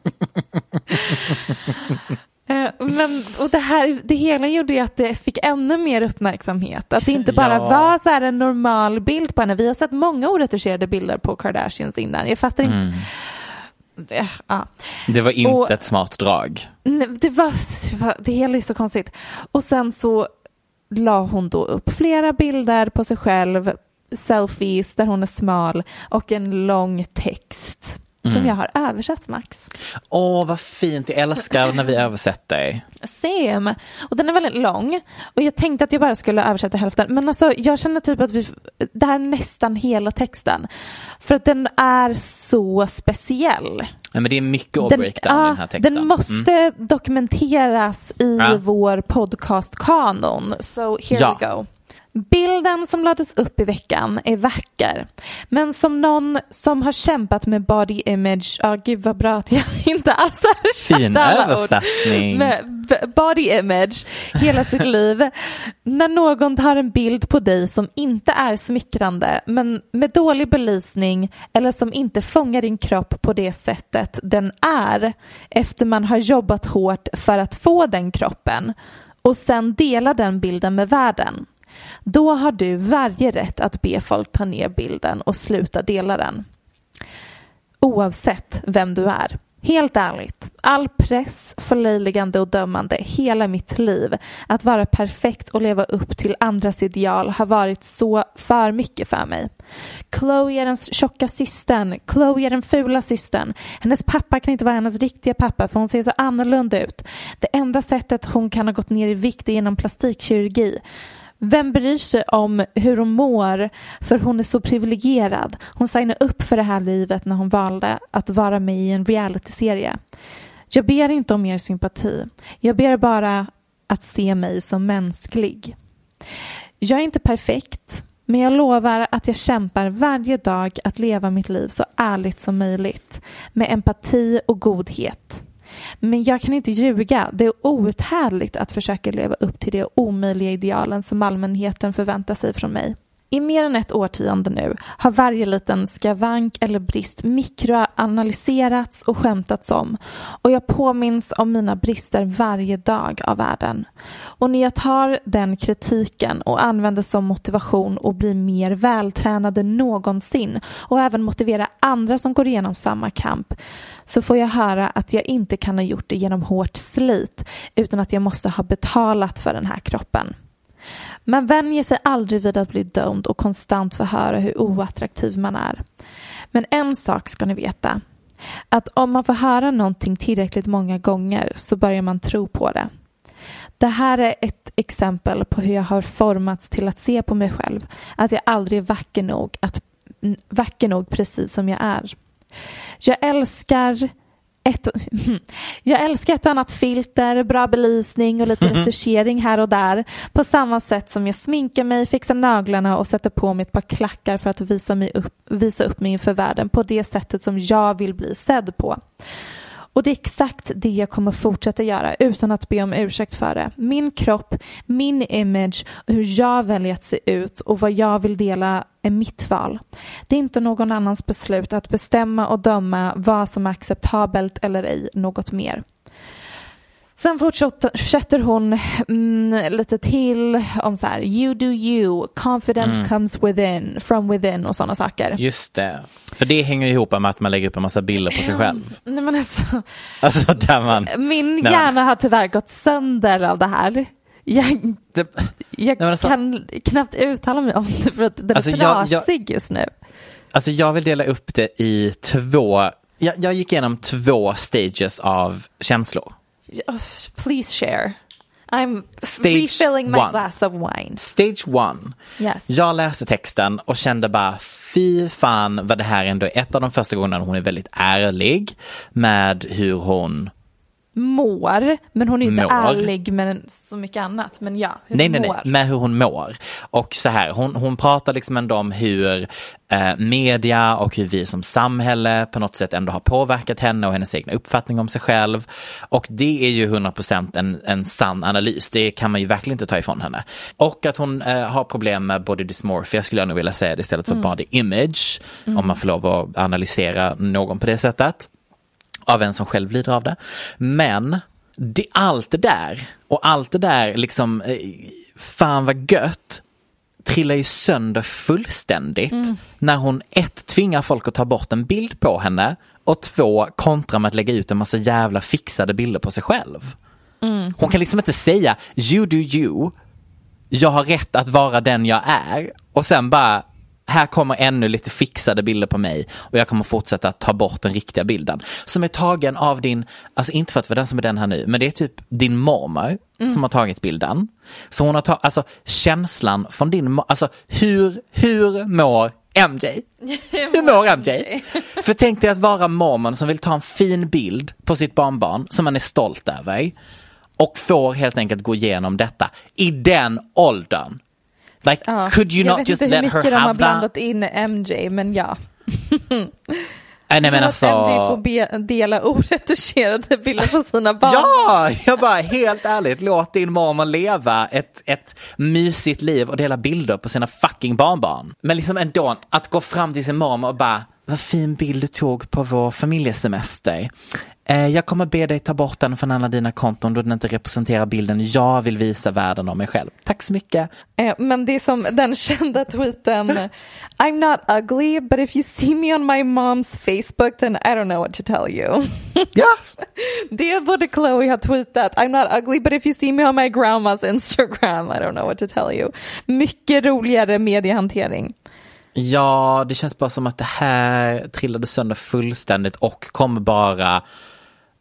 A: Eh, Men, och det, här, det hela gjorde ju att det fick ännu mer uppmärksamhet. Att det inte bara
B: Ja.
A: var så här en normal bild på henne. Vi har sett många oretuscherade bilder på Kardashians innan. Jag fattar inte. Det, ja.
B: Det var inte
A: Och-
B: ett smart drag.
A: Nej, det, var, det var, det hela är så konstigt. Och sen så la hon då upp flera bilder på sig själv, selfies där hon är smal och en lång text som jag har översatt Max.
B: Åh, vad fint. Jag älskar när vi översätter.
A: Same. Och den är väldigt lång. Och jag tänkte att jag bara skulle översätta hälften. Men alltså jag känner typ att vi, det här är nästan hela texten. För att den är så speciell.
B: Nej, men det är mycket att breakdown i
A: ja,
B: den här texten.
A: Den måste dokumenteras i
B: Ja.
A: vår podcast-kanon. So here
B: Ja.
A: we go. Bilden som lades upp i veckan är vacker. Men som någon som har kämpat med body image, ja gud vad bra att jag inte alls översatte
B: Fin översättning.
A: Body image hela sitt liv. När någon tar en bild på dig som inte är smickrande men med dålig belysning eller som inte fångar din kropp på det sättet den är efter man har jobbat hårt för att få den kroppen och sen dela den bilden med världen. Då har du varje rätt att be folk ta ner bilden och sluta dela den oavsett vem du är. Helt ärligt, all press, förlöjligande och dömande hela mitt liv att vara perfekt och leva upp till andras ideal har varit så för mycket för mig. Chloe är den tjocka systern, Chloe är den fula systern. Hennes pappa kan inte vara hennes riktiga pappa för hon ser så annorlunda ut. Det enda sättet hon kan ha gått ner i vikt är genom plastikkirurgi. Vem bryr sig om hur hon mår för hon är så privilegierad. Hon signade upp för det här livet när hon valde att vara med i en realityserie. Jag ber inte om mer sympati. Jag ber bara att se mig som mänsklig. Jag är inte perfekt, men jag lovar att jag kämpar varje dag att leva mitt liv så ärligt som möjligt med empati och godhet. Men jag kan inte ljuga. Det är outhärdligt att försöka leva upp till de omöjliga idealen som allmänheten förväntar sig från mig. I mer än ett årtionde nu har varje liten skavank eller brist mikroanalyserats och skämtats om och jag påminns om mina brister varje dag av världen. Och när jag tar den kritiken och använder som motivation och blir mer vältränad än någonsin och även motivera andra som går igenom samma kamp så får jag höra att jag inte kan ha gjort det genom hårt slit utan att jag måste ha betalat för den här kroppen. Man vänjer sig aldrig vid att bli dömd och konstant få höra hur oattraktiv man är. Men en sak ska ni veta. Att om man får höra någonting tillräckligt många gånger så börjar man tro på det. Det här är ett exempel på hur jag har formats till att se på mig själv. Att jag aldrig är vacker nog, att, vacker nog precis som jag är. Jag älskar ett, jag älskar ett och annat filter, bra belysning och lite retuschering här och där. På samma sätt som jag sminkar mig, fixar naglarna och sätter på mig ett par klackar för att visa, mig upp, visa upp mig inför världen på det sättet som jag vill bli sedd på. Och det är exakt det jag kommer fortsätta göra utan att be om ursäkt för det. Min kropp, min image och hur jag väljer att se ut och vad jag vill dela är mitt val. Det är inte någon annans beslut att bestämma och döma vad som är acceptabelt eller ej något mer. Sen fortsätter hon mm, lite till om så här, you do you, confidence comes within, from within och sådana saker.
B: Just det. För det hänger ihop med att man lägger upp en massa bilder på sig själv.
A: Nej, men alltså,
B: Alltså där man...
A: min hjärna har tyvärr gått sönder av det här. Jag,
B: Det,
A: jag
B: men alltså-
A: kan knappt uttala mig om det för att den
B: Alltså,
A: är
B: jag- jag-
A: trasig just nu.
B: alltså jag vill dela upp det i två... Jag, jag gick igenom två stages av känslor.
A: Please share. I'm
B: Stage
A: refilling my
B: one.
A: glass of wine.
B: Stage one.
A: Yes.
B: Jag läste texten och kände bara fy fan vad det här ändå är ett av de första gångerna hon är väldigt ärlig med hur hon
A: mår, men hon är inte
B: Mår.
A: ärlig med så mycket annat. Men ja, hur
B: Nej,
A: hon
B: nej,
A: mår.
B: nej, med hur hon mår. Och så här, hon, hon pratar liksom ändå om hur eh, media och hur vi som samhälle på något sätt ändå har påverkat henne och hennes egna uppfattning om sig själv. Och det är ju 100% en, en sann analys, det kan man ju verkligen inte ta ifrån henne. Och att hon eh, har problem med body dysmorphia skulle jag nog vilja säga det istället för body image, om man får lov att analysera någon på det sättet av en som själv lider av det. Men det, allt det där och allt det där liksom, eh, fan vad gött, trillar ju sönder fullständigt när hon ett tvingar folk att ta bort en bild på henne och två kontrar med att lägga ut en massa jävla fixade bilder på sig själv. Hon kan liksom inte säga you do you, jag har rätt att vara den jag är och sen bara här kommer ännu lite fixade bilder på mig och jag kommer fortsätta ta bort den riktiga bilden. Som är tagen av din, alltså inte för att vara den som är den här nu, men det är typ din mormor som har tagit bilden. Så hon har tagit, alltså känslan från din, alltså hur, hur mår MJ? Hur mår MJ? För tänk dig att vara mormon som vill ta en fin bild på sitt barnbarn som man är stolt över och får helt enkelt gå igenom detta i den åldern. Like,
A: Ja.
B: could you
A: jag
B: not
A: vet
B: just
A: inte hur
B: let her
A: mycket de har
B: have
A: blandat
B: that?
A: in MJ, men ja.
B: Nej, nej men
A: att
B: alltså.
A: MJ får be- dela oretuscherade bilder på sina barn.
B: Ja, jag bara helt ärligt, låt din mormor leva ett, ett mysigt liv och dela bilder på sina fucking barnbarn. Men liksom ändå, att gå fram till sin mormor och bara, vad fin bild du tog på vår familjesemester. Eh, jag kommer be dig ta bort den från alla dina konton då den inte representerar bilden jag vill visa världen om mig själv. Tack så mycket.
A: Eh, Men det är som den kända tweeten I'm not ugly but if you see me on my mom's Facebook then I don't know what to tell you.
B: Ja,
A: Det borde Chloe ha tweetat. I'm not ugly but if you see me on my grandma's Instagram I don't know what to tell you. Mycket roligare mediehantering.
B: Ja, det känns bara som att det här trillade sönder fullständigt och kommer bara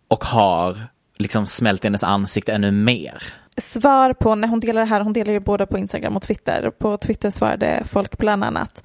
B: och har liksom smält hennes ansikte ännu mer.
A: Svar på när hon delar det här, hon delar ju både på Instagram och Twitter. På Twitter svarade folk bland annat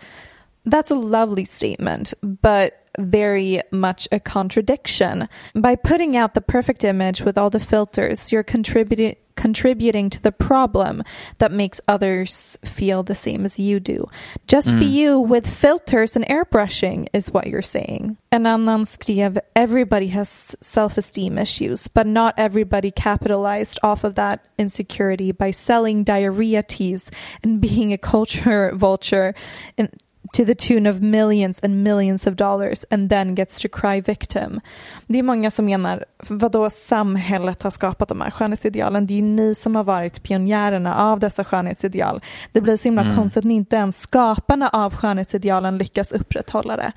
A: That's a lovely statement, but very much a contradiction. By putting out the perfect image with all the filters, you're contributing contributing to the problem that makes others feel the same as you do. Just be mm. you with filters and airbrushing is what you're saying. En annan skrev everybody has self-esteem issues, but not everybody capitalized off of that insecurity by selling diarrhea teas and being a culture vulture and to the tune of millions and millions of dollars and then gets to cry victim. Det är många som menar, vadå samhället har skapat de här skönhetsidealen? Det är ju ni som har varit pionjärerna av dessa skönhetsideal. Det blir så himla konstigt att ni inte ens skaparna av skönhetsidealen lyckas upprätthålla det.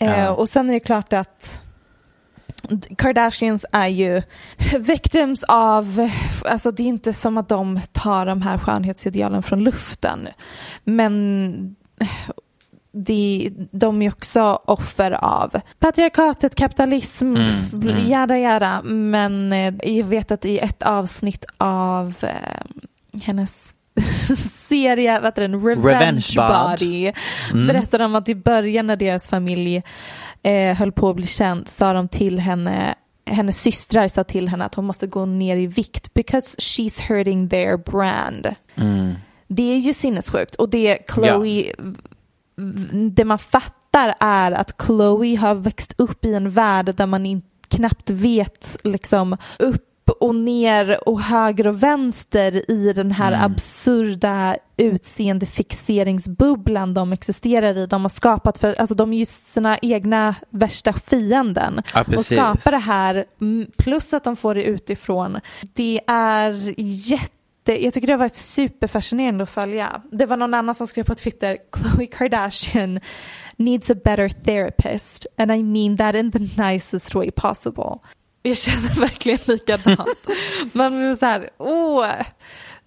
A: Eh,
B: Ja.
A: och sen är det klart att Kardashians är ju victims av, alltså det är inte som att de tar de här skönhetsidealen från luften. Men det, de är också offer av patriarkatet, kapitalism,
B: mm.
A: jada jada. Men eh, jag vet att i ett avsnitt av eh, hennes serie, vad heter den, Revenge,
B: Revenge Bod.
A: Body, berättar de att i början när deras familj eh, höll på att bli känd sa de till henne hennes systrar sa till henne att hon måste gå ner i vikt because she's hurting their brand. Det är ju sinnessjukt och det Chloe, det man fattar är att Chloe har växt upp i en värld där man in, knappt vet liksom upp och ner och höger och vänster i den här absurda utseendefixeringsbubblan de existerar i. De har skapat för, alltså de är ju sina egna värsta fienden.
B: Ja,
A: och skapar det här mm, plus att de får det utifrån. Det är jätte jag tycker det har varit superfascinerande att följa. Det var någon annan som skrev på Twitter, Khloe Kardashian needs a better therapist and I mean that in the nicest way possible. Jag känner verkligen likadant. Man blir så här, åh,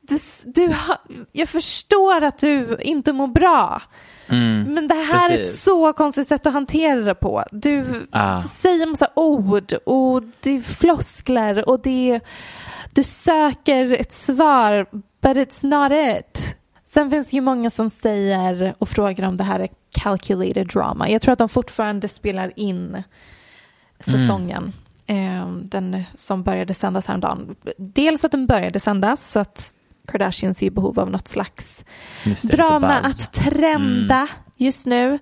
A: du, du, jag förstår att du inte mår bra. Men det här är ett
B: precis.
A: så konstigt sätt att hantera det på. Du
B: Ah.
A: säger massa ord och det är floskler och det du söker ett svar but it's not it. Sen finns det ju många som säger och frågar om det här är calculated drama. Jag tror att de fortfarande spelar in säsongen. Eh, den som började sändas häromdagen. Dels att den började sändas så att Kardashians är i behov av något slags
B: det,
A: drama att trenda just nu.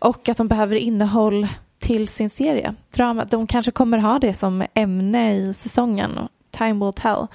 A: Och att de behöver innehåll till sin serie. Drama. De kanske kommer ha det som ämne i säsongen. Time will tell.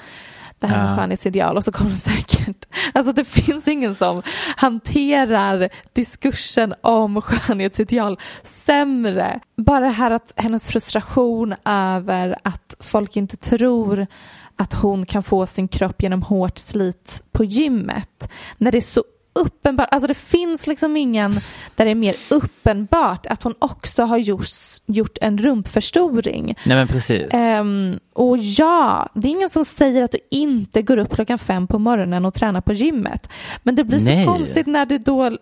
A: Det här med
B: Ja.
A: skönhetsideal och så kommer det säkert, alltså det finns ingen som hanterar diskursen om skönhetsideal sämre. Bara det här att hennes frustration över att folk inte tror att hon kan få sin kropp genom hårt slit på gymmet. När det är så uppenbart, alltså det finns liksom ingen där det är mer uppenbart att hon också har gjort, gjort en rumpförstoring.
B: Nej men precis.
A: Ehm, och ja, det är ingen som säger att du inte går upp klockan fem på morgonen och tränar på gymmet. Men det blir så
B: Nej.
A: konstigt när du då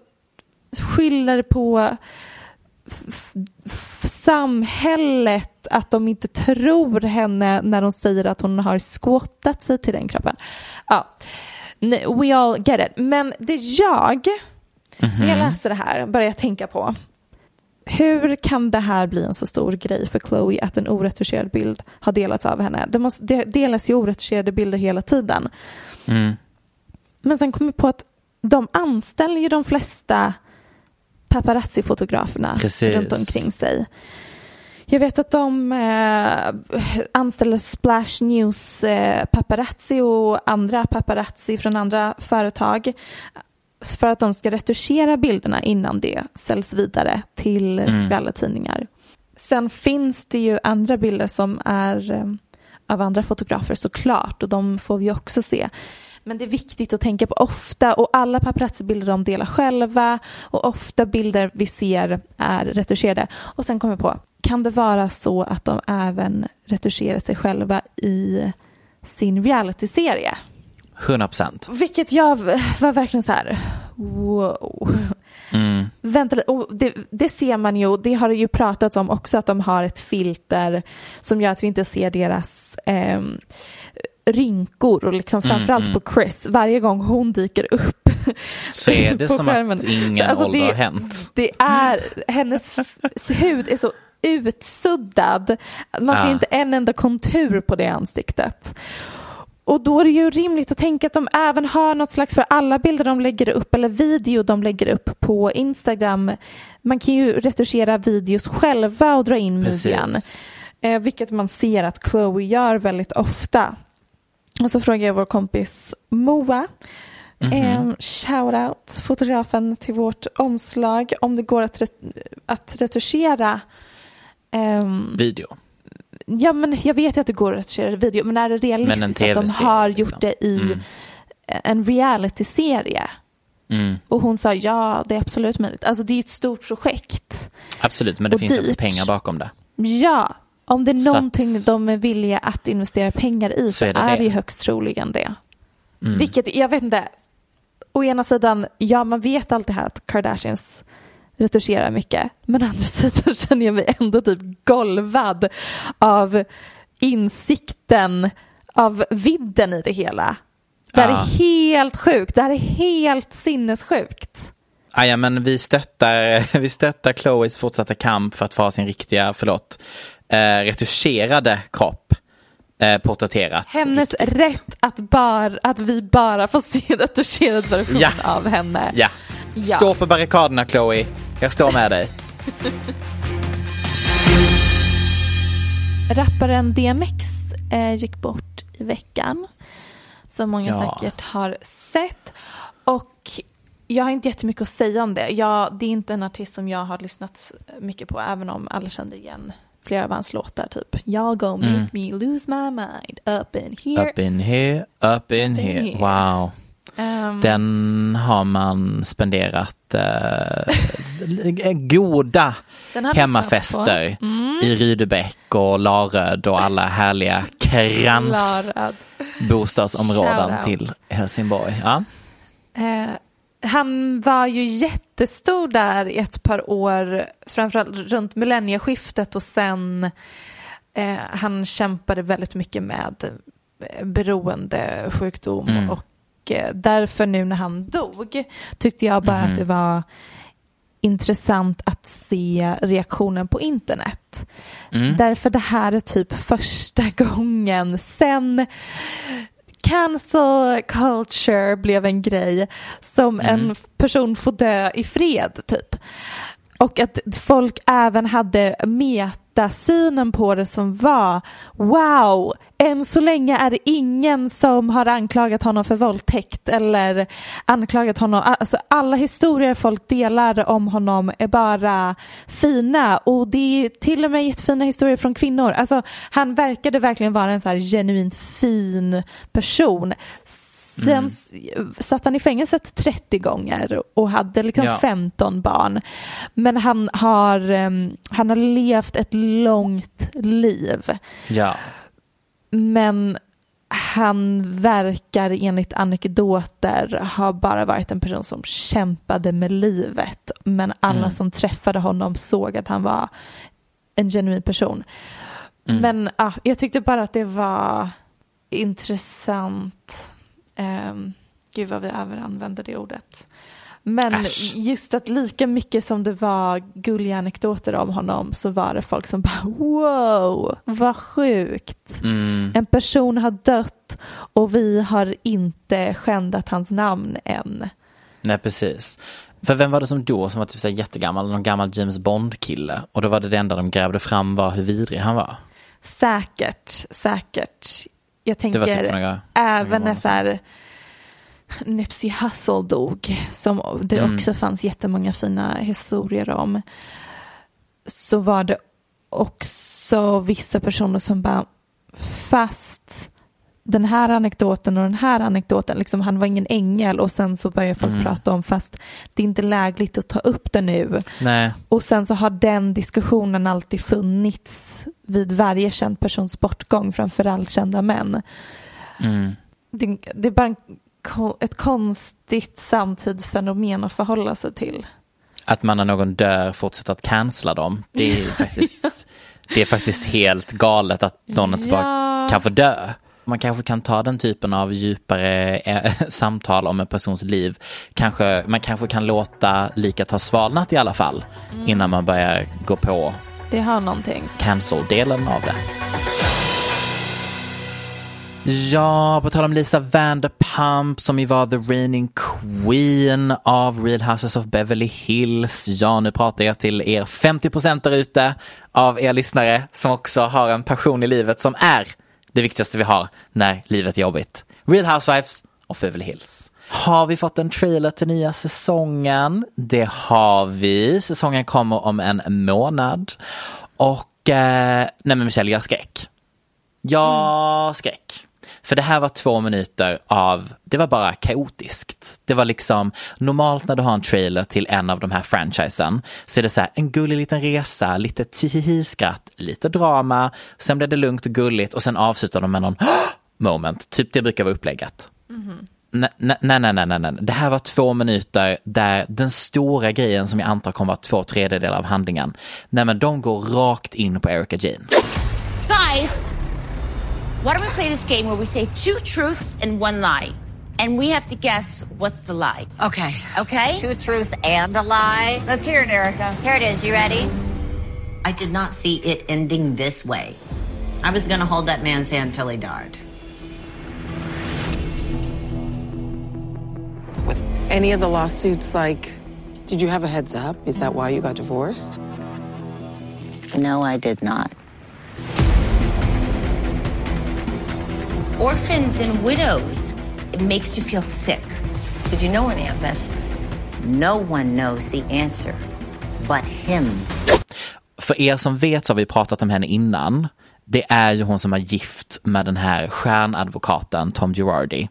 A: skyller på samhället att de inte tror henne när de säger att hon har squattat sig till den kroppen. Ja, we all get it. Men det jag, när jag läser det här, börjar jag tänka på hur kan det här bli en så stor grej för Chloe att en oretuscherad bild har delats av henne? Det, måste, det delas ju oretuscherade bilder hela tiden.
B: Mm.
A: Men sen kom jag på att de anställer ju de flesta paparazzi-fotograferna
B: Precis.
A: runt omkring sig. Jag vet att de eh, anställer Splash News eh, paparazzi och andra paparazzi från andra företag för att de ska retuschera bilderna innan det säljs vidare till
B: Mm.
A: skvallertidningar. Sen finns det ju andra bilder som är eh, av andra fotografer såklart och de får vi också se. Men det är viktigt att tänka på ofta och alla paparazzi-bilder de delar själva och ofta bilder vi ser är retuscherade. Och sen kommer jag på, kan det vara så att de även retuscherar sig själva i sin realityserie?
B: 100 procent.
A: Vilket jag var verkligen så här, wow.
B: Mm.
A: Vänta och det, det ser man ju, det har det ju pratats om också att de har ett filter som gör att vi inte ser deras ehm, rynkor och liksom framförallt
B: mm.
A: på Chris, varje gång hon dyker upp
B: Så är det som
A: skärmen.
B: att ingen
A: Så, alltså,
B: ålder
A: det-
B: har hänt.
A: Det är, hennes hud är så utsuddad. Man ser
B: Ja.
A: inte en enda kontur på det ansiktet. Och då är det ju rimligt att tänka att de även har något slags, för alla bilder de lägger upp eller video de lägger upp på Instagram, man kan ju retuschera videos själva och dra in midjan. Eh, vilket man ser att Chloe gör väldigt ofta. Och så frågar jag vår kompis Moa,
B: Mhm.
A: eh, shoutout, fotografen till vårt omslag, om det går att, ret- att retuschera. Ehm,
B: Video.
A: ja, men jag vet ju att det går att retuschera video, men är det realistiskt att de har
B: liksom.
A: gjort det i
B: Mm.
A: en reality-serie?
B: Mm.
A: Och hon sa ja, det är absolut möjligt. Alltså det är ett stort projekt.
B: Absolut, men det
A: Och
B: finns också
A: dyrt.
B: pengar bakom det.
A: Ja, om det är
B: Så att-
A: någonting de är villiga att investera pengar i så,
B: Så är
A: är
B: det
A: det,
B: det.
A: ju högst troligen det.
B: Mm.
A: Vilket, jag vet inte, å ena sidan, ja man vet alltid här att Kardashians retuscherar mycket, men å andra sidan känner jag mig ändå typ golvad av insikten av vidden i det hela. Det här
B: Ja.
A: är helt sjukt, det här är helt sinnessjukt.
B: Ah, ja, men vi stöttar, vi stöttar Chloes fortsatta kamp för att få ha sin riktiga, förlåt, eh, retuscherade kropp eh, porträtterat.
A: Hennes
B: riktigt.
A: rätt att, bara, att vi bara får se en retuscherad version
B: Ja.
A: av henne.
B: Ja.
A: Ja.
B: Stå på barrikaderna Chloe. Jag står med dig.
A: Rapparen DMX eh, gick bort i veckan. Som många
B: Ja.
A: säkert har sett. Och jag har inte jättemycket att säga om det. Jag, det är inte en artist som jag har lyssnat mycket på. Även om alla kände igen flera av hans låtar. Typ Y'all go make
B: Mm.
A: me lose my mind up in here.
B: Up in here, up in here.
A: here.
B: Wow.
A: Ehm,
B: Den har man spenderat eh, goda hemmafester.
A: Mm.
B: i Rydebäck och Laröd och alla härliga krans
A: Klarad.
B: bostadsområden
A: Shoutout.
B: till Helsingborg. Ja.
A: Eh, han var ju jättestor där i ett par år, framförallt runt millennieskiftet och sen eh, han kämpade väldigt mycket med eh, beroendesjukdom
B: Mm.
A: och därför nu när han dog tyckte jag bara
B: Mhm.
A: att det var intressant att se reaktionen på internet. Därför det här är typ första gången sen cancel culture blev en grej som en person får dö i fred typ. Och att folk även hade Synen på det som var wow, än så länge är det ingen som har anklagat honom för våldtäkt eller anklagat honom. Alltså alla historier folk delar om honom är bara fina och det är till och med jättefina historier från kvinnor. Alltså han verkade verkligen vara en så här genuint fin person. Sen s- satt han i fängelset 30 gånger och hade liksom
B: Ja.
A: 15 barn. Men han har, em, han har levt ett långt liv.
B: Ja.
A: Men han verkar enligt anekdoter ha bara varit en person som kämpade med livet. Men alla som träffade honom såg att han var en genuin person. Men ja, jag tyckte bara att det var intressant. Um, gud vad vi överanvänder det ordet. Men
B: Äsch.
A: just att lika mycket som det var gulliga anekdoter om honom så var det folk som bara wow, vad sjukt.
B: Mm.
A: En person har dött och vi har inte skändat hans namn än.
B: Nej, precis. För vem var det som då som var typ så jättegammal, någon gammal James Bond-kille? Och då var det det enda de grävde fram var hur vidrig han var.
A: Säkert, säkert. Jag tänker även när så här Nipsey Hussle dog, som det
B: Mm.
A: också fanns jättemånga fina historier om, så var det också vissa personer som bara, fast den här anekdoten och den här anekdoten, liksom han var ingen ängel och sen så börjar folk
B: Mm.
A: prata om fast det är inte lägligt att ta upp det nu.
B: Nej,
A: Och sen så har den diskussionen alltid funnits vid varje känd persons bortgång, framförallt kända män.
B: mm.
A: Det, det är bara en, ett konstigt samtidsfenomen att förhålla sig till.
B: att man när någon dör fortsätter att cancella dem. Det är faktiskt, det är faktiskt helt galet att någon inte bara kan få dö. Man kanske kan ta den typen av djupare eh, samtal om en persons liv. Kanske, man kanske kan låta likat ha svalnat i alla fall innan man börjar gå på
A: Det har någonting.
B: cancel-delen av det. Ja, på tal om Lisa Vanderpump som ju var the reigning queen av Real Houses of Beverly Hills. Ja, nu pratar jag till er 50% där ute av er lyssnare som också har en passion i livet som är det viktigaste vi har när livet är jobbigt. Real Housewives of Beverly Hills. Har vi fått en trailer till nya säsongen? Det har vi. Säsongen kommer om en månad. Och, eh, nej men Michelle, jag har skräck. Jag skräck. För det här var två minuter av, det var bara kaotiskt. Det var liksom, normalt när du har en trailer till en av de här franchisen så är det så här en gullig liten resa, lite tihihi-skratt, lite drama, sen blir det lugnt och gulligt och sen avslutar de med någon moment. Typ det brukar vara upplägget. Nej, nej, nej, nej, nej, nej. Det här var två minuter där den stora grejen som jag antar kommer vara två tredjedelar av handlingen. Nej, men de går rakt in på Erika Jane.
C: Guys, why don't we play this game where we say two truths and one lie? And we have to guess what's the lie.
D: Okay.
C: Okay?
D: Two truths and a lie. Let's hear it, Erica.
C: Here it is. You ready?
E: I did not see it ending this way. I was going to hold that man's hand till he died.
F: With any of the lawsuits, like, did you have a heads up? Is that why you got divorced?
E: No, I did not.
C: Orphans and widows. It makes you feel sick.
D: Did you know any of this?
E: No one knows the answer but him.
B: För er som vet så har vi pratat om henne innan. Det är ju hon som är gift med den här stjärnadvokaten Tom Girardi.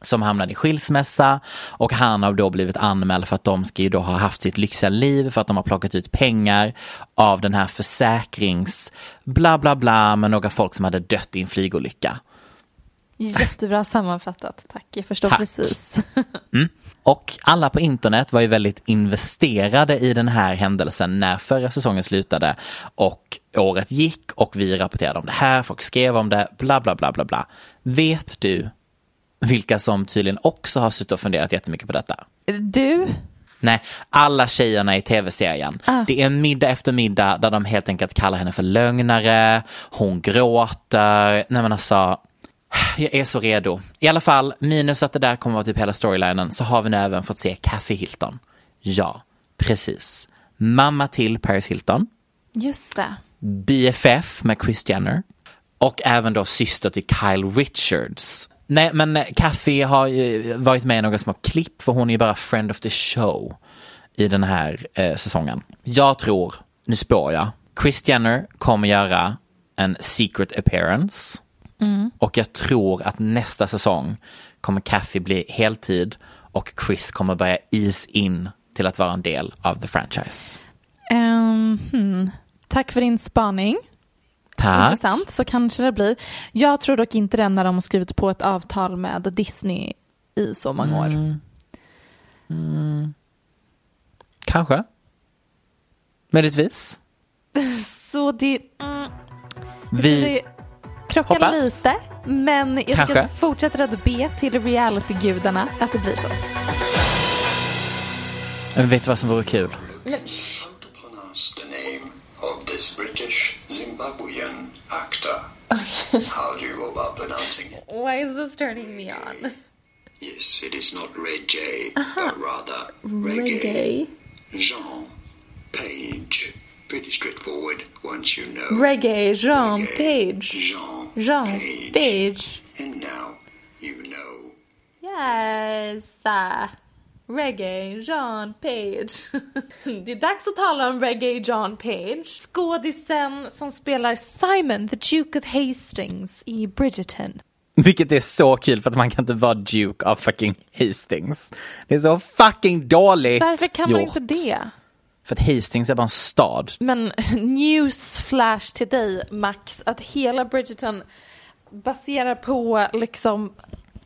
B: Som hamnade i skilsmässa och han har då blivit anmäld för att de ska ju då ha haft sitt lyxiga liv för att de har plockat ut pengar av den här försäkrings bla bla bla med några folk som hade dött i en flygolycka.
A: Jättebra sammanfattat, tack. Jag förstår
B: Tack.
A: precis.
B: Och alla på internet var ju väldigt investerade i den här händelsen när förra säsongen slutade och året gick och vi rapporterade om det här, folk skrev om det, bla bla bla bla bla. Vet du vilka som tydligen också har suttit och funderat jättemycket på detta?
A: Du?
B: Nej, alla tjejerna i tv-serien.
A: Ah.
B: Det är middag efter middag där de helt enkelt kallar henne för lögnare, hon gråter. Nej men alltså, jag är så redo. I alla fall, minus att det där kommer vara typ hela storylinen, så har vi nu även fått se Kathy Hilton. Ja, precis. Mamma till Paris Hilton,
A: Just det.
B: BFF med Kris Jenner och även då syster till Kyle Richards. Nej, men eh, Kathy har ju varit med i några små klipp för hon är ju bara friend of the show i den här eh, säsongen. Jag tror, nu spår jag, Kris Jenner kommer göra en secret appearance och jag tror att nästa säsong kommer Kathy bli heltid och Chris kommer börja ease in till att vara en del av the franchise.
A: Ehm, hmm. Tack för din spaning.
B: Tack.
A: Intressant, så kanske det blir. Jag tror dock inte det när de har skrivit på ett avtal med Disney i så många år.
B: Kanske. Möjligtvis.
A: Så det, mm,
B: Vi...
A: krockar
B: hoppas.
A: lite, men jag
B: Kanske.
A: tycker att fortsätter att be till reality-gudarna att det blir så.
B: Men vet du vad som vore kul?
G: to pronounce the name of this British Zimbabwean actor. How do you go about pronouncing it?
A: Why is this turning me on?
G: Yes, it is not reggae, but rather reggae. Jean Page. Pretty straightforward once you know.
A: Reggae, Jean
G: Reggae,
A: Page.
G: Jean,
A: Jean
G: Page.
A: Page.
G: And now you know.
A: Yes. uh, Reggae John Page. Det är dags att tala om Reggae John Page. Skådisen som spelar Simon, the Duke of Hastings i Bridgerton.
B: Vilket är så kul för att man kan inte vara Duke av fucking Hastings. Det är så fucking dåligt
A: Varför kan man
B: gjort.
A: inte det?
B: För att Hastings är bara en stad.
A: Men newsflash till dig Max, att hela Bridgerton baserar på liksom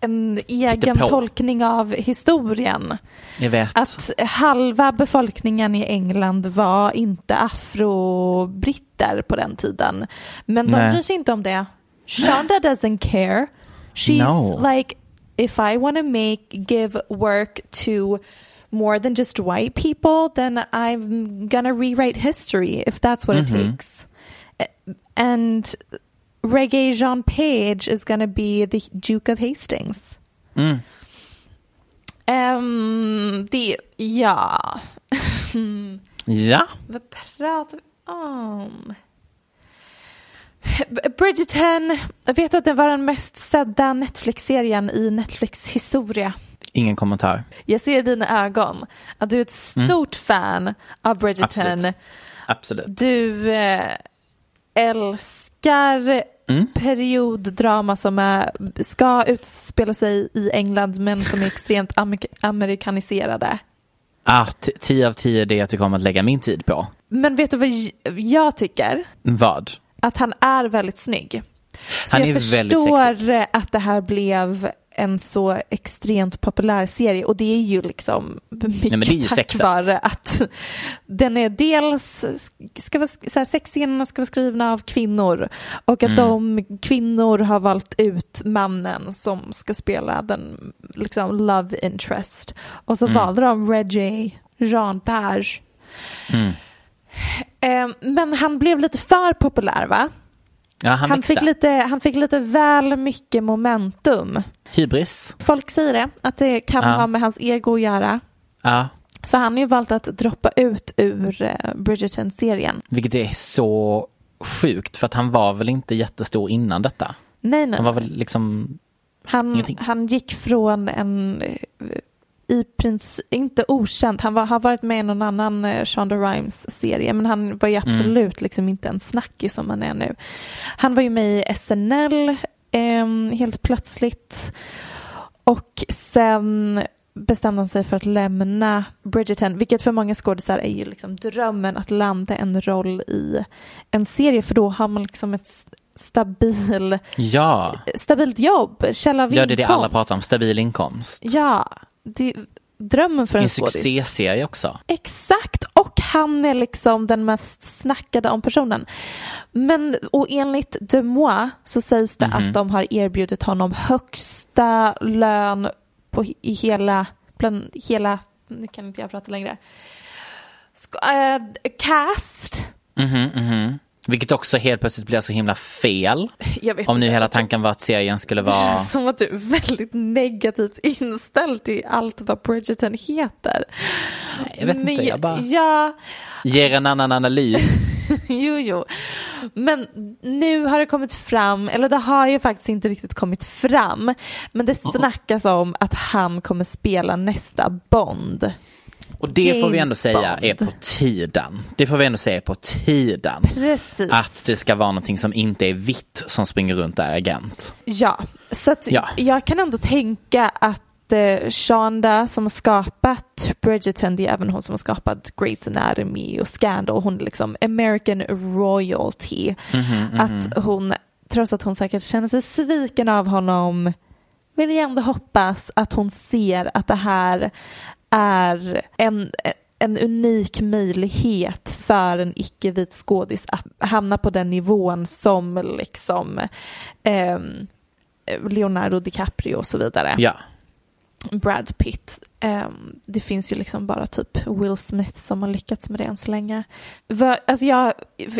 A: en egen tolkning av historien.
B: Jag vet.
A: Att halva befolkningen i England var inte afrobritter på den tiden. Men de
B: Nej.
A: bryr sig inte om det. Shonda doesn't care. She's
B: No.
A: like, if I want to make, give work to more than just white people, then I'm gonna rewrite history if that's what it mm-hmm. takes. And Reggae Jean Page is gonna be the Duke of Hastings. Ehm, det, ja.
B: Ja.
A: Vad pratar vi om? Bridgerton, jag vet att det var den mest sedda Netflix-serien i Netflix historia.
B: Ingen kommentar.
A: Jag ser i dina ögon att du är ett stort fan av Bridgerton.
B: Absolut. Absolut.
A: Du eh, älskar
B: Mm.
A: perioddrama som är, ska utspela sig i England men som är extremt amer- amerikaniserade.
B: Ah, t- 10 av 10 är det jag tycker om att lägga min tid på.
A: Men vet du vad jag tycker?
B: Vad?
A: Att han är väldigt snygg. Så
B: Han
A: jag
B: är väldigt
A: förstår att det här blev en så extremt populär serie och det är ju liksom mycket
B: är ju
A: tack vare att den är dels, ska vara, så här, sexscenerna ska vara skrivna av kvinnor och
B: Mm.
A: att de kvinnor har valt ut mannen som ska spela den liksom love interest och så
B: Mm.
A: valde de Reggie Jean Page.
B: Mm.
A: Eh, Men han blev lite för populär va?
B: Ja, han,
A: Han fick, lite, han fick lite väl mycket momentum.
B: Hybris.
A: Folk säger det, att det kan
B: Ja.
A: ha med hans ego att göra.
B: Ja.
A: För han har ju valt att droppa ut ur eh, Bridgerton-serien.
B: Vilket är så sjukt för att han var väl inte jättestor innan detta.
A: Nej, nej.
B: Han var väl liksom,
A: Han, han gick från en eh, i princip, inte okänd, han var, har varit med i någon annan eh, Shonda Rhimes-serie men han var ju
B: Mm.
A: absolut liksom inte en snackis som han är nu. Han var ju med i SNL ehm, helt plötsligt och sen bestämde han sig för att lämna Bridgerton, vilket för många skådisar är ju liksom drömmen att landa en roll i en serie för då har man liksom ett stabil,
B: ja.
A: stabilt jobb, källa av
B: Ja, det är det alla
A: inkomst.
B: pratar om, stabil inkomst.
A: Ja, det, drömmen för en
B: En
A: skådis.
B: succéserie också.
A: Exakt, och han är liksom den mest snackade om personen. Men, och enligt De Moi så sägs det
B: Mhm.
A: att de har erbjudit honom högsta lön på, i hela, bland hela nu kan inte jag prata längre. Ska, äh, cast.
B: Mhm, mhm. Vilket också helt plötsligt blir så himla fel. Om nu
A: inte.
B: hela tanken var att serien skulle vara...
A: Som att du är väldigt negativt inställd till allt vad Bridgerton heter.
B: Jag vet inte,
A: Men
B: jag bara
A: Ja,
B: ger en annan analys.
A: jo, jo. Men nu har det kommit fram, eller det har ju faktiskt inte riktigt kommit fram, men det snackas om att han kommer spela nästa Bond.
B: Och det får vi ändå
A: James
B: säga
A: Bond.
B: är på tiden. Det får vi ändå säga är på tiden.
A: Precis.
B: Att det ska vara någonting som inte är vitt som springer runt och är agent.
A: Ja, så att
B: Ja.
A: jag kan ändå tänka att eh, Shonda som har skapat Bridgerton, det är även hon som har skapat Grey's Anatomy och Scandal, hon är liksom American royalty.
B: Mhm,
A: Att hon, trots att hon säkert känner sig sviken av honom, vill jag ändå hoppas att hon ser att det här är en, en unik möjlighet för en icke-vit skådis att hamna på den nivån som liksom eh, Leonardo DiCaprio och så vidare.
B: Ja.
A: Brad Pitt. Ehm, det finns ju liksom bara typ Will Smith som har lyckats med det än så länge. För, alltså jag,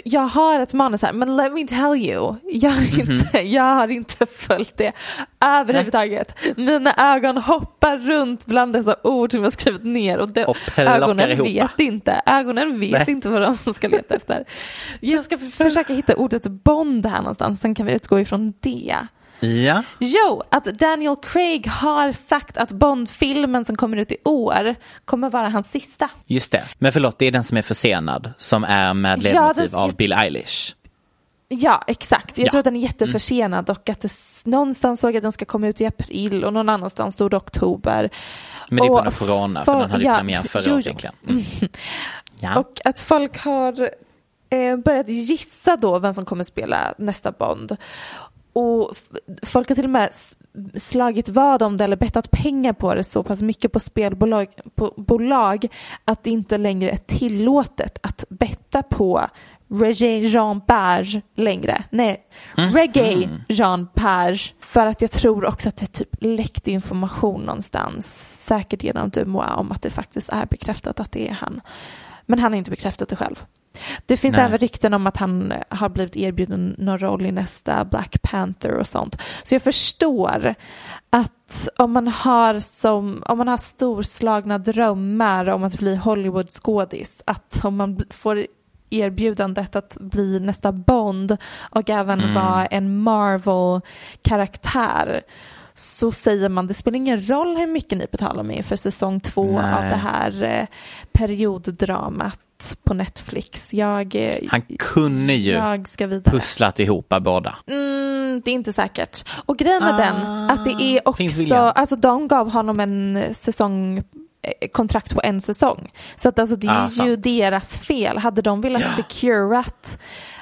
A: jag har ett manus här, men let me tell you, jag har inte, jag har inte följt det överhuvudtaget. Mina ögon hoppar runt bland dessa ord som jag skrivit ner och, de,
B: Och
A: ögonen
B: ihop.
A: vet inte. Ögonen vet
B: Nej.
A: inte vad de ska leta efter. Jag ska försöka hitta ordet Bond här någonstans, sen kan vi utgå ifrån det.
B: Ja.
A: Jo, att Daniel Craig har sagt att Bond-filmen som kommer ut i år kommer vara hans sista.
B: Just det. Men förlåt, det är den som är försenad. Som är med
A: Ja,
B: ledmotiv
A: den-
B: av Bill Eilish.
A: Ja, exakt. Jag
B: Ja.
A: tror att den är jätteförsenad och att det, någonstans såg jag att den ska komma ut i april och någon annanstans stod det oktober.
B: Men det är på
A: Och
B: grund av corona, för
A: för-
B: den hade ju
A: ja,
B: premiär förra året egentligen. Mm. Ja.
A: Och att folk har eh, börjat gissa då vem som kommer spela nästa Bond. Och folk har till och med slagit vad om det eller bettat pengar på det så pass mycket på spelbolag på, bolag att det inte längre är tillåtet att betta på Reggae Jean Page längre. Nej, Reggae Jean Page. För att jag tror också att det typ läckte information någonstans, säkert genom Dumois, om att det faktiskt är bekräftat att det är han. Men han har inte bekräftat det själv. Det finns
B: Nej.
A: även rykten om att han har blivit erbjuden någon roll i nästa Black Panther och sånt. Så jag förstår att om man har, som, om man har storslagna drömmar om att bli Hollywood-skådis, att om man får erbjudandet att bli nästa Bond och även vara en Marvel-karaktär så säger man det spelar ingen roll hur mycket ni betalar mig för säsong två
B: Nej.
A: av det här eh, perioddramat på Netflix. Jag, eh,
B: Han kunde ju
A: jag ska vidare.
B: pusslat ihop båda.
A: Mm, det är inte säkert. Och grejen med
B: Ah,
A: den, att det är också, alltså de gav honom en säsong eh, kontrakt på en säsong. Så att alltså det är
B: Ah,
A: ju
B: sant.
A: deras fel. Hade de velat securat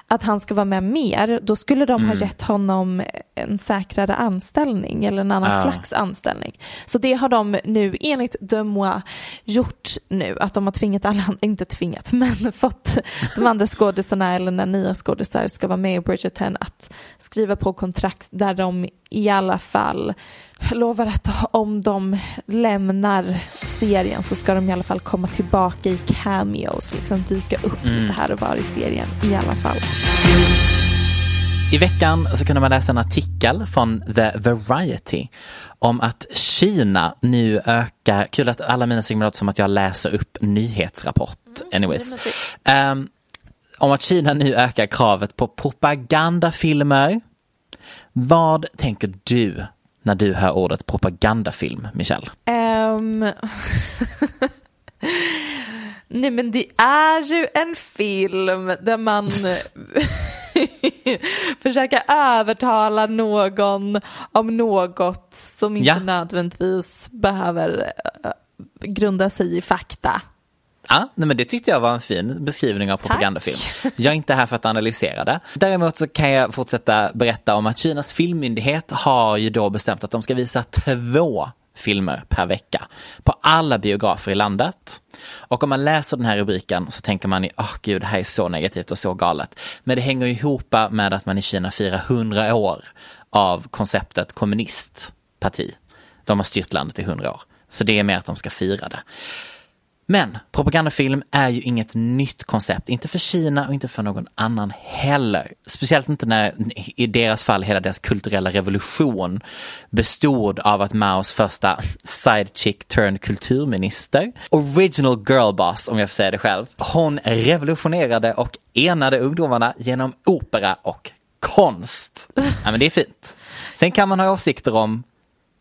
A: att han ska vara med mer, då skulle de ha
B: Mm.
A: gett honom en säkrare anställning eller en annan
B: Ah.
A: slags anställning. Så det har de nu enligt Demois gjort nu, att de har tvingat alla, inte tvingat, men fått de andra skådisarna eller när nya skådisar ska vara med i Bridgerton att skriva på kontrakt där de i alla fall lovar att om de lämnar serien så ska de i alla fall komma tillbaka i cameos, liksom dyka upp lite här och var i serien i alla fall.
B: I veckan så kunde man läsa en artikel från The Variety om att Kina nu ökar, kul att alla mina låter som att jag läser upp nyhetsrapport. Anyways. Ehm, om att Kina nu ökar kravet på propagandafilmer. Vad tänker du när du hör ordet propagandafilm, Michelle?
A: Ehm, Nej men det är ju en film där man försöker övertala någon om något som inte
B: Ja.
A: nödvändigtvis behöver eh, grunda sig i fakta.
B: Ja, nej men det tyckte jag var en fin beskrivning av propagandafilm. Jag är inte här för att analysera det. Däremot så kan jag fortsätta berätta om att Kinas filmmyndighet har ju då bestämt att de ska visa två filmer per vecka på alla biografer i landet. Och om man läser den här rubriken så tänker man, åh gud, det här är så negativt och så galet. Men det hänger ihop med att man i Kina firar 100 år av konceptet kommunistparti. De har styrt landet i 100 år. Så det är mer att de ska fira det. Men propagandafilm är ju inget nytt koncept, inte för Kina och inte för någon annan heller. Speciellt inte när i deras fall hela deras kulturella revolution bestod av att Maos första sidechick turned kulturminister, original girlboss om jag får säga det själv, hon revolutionerade och enade ungdomarna genom opera och konst. Ja men det är fint. Sen kan man ha åsikter om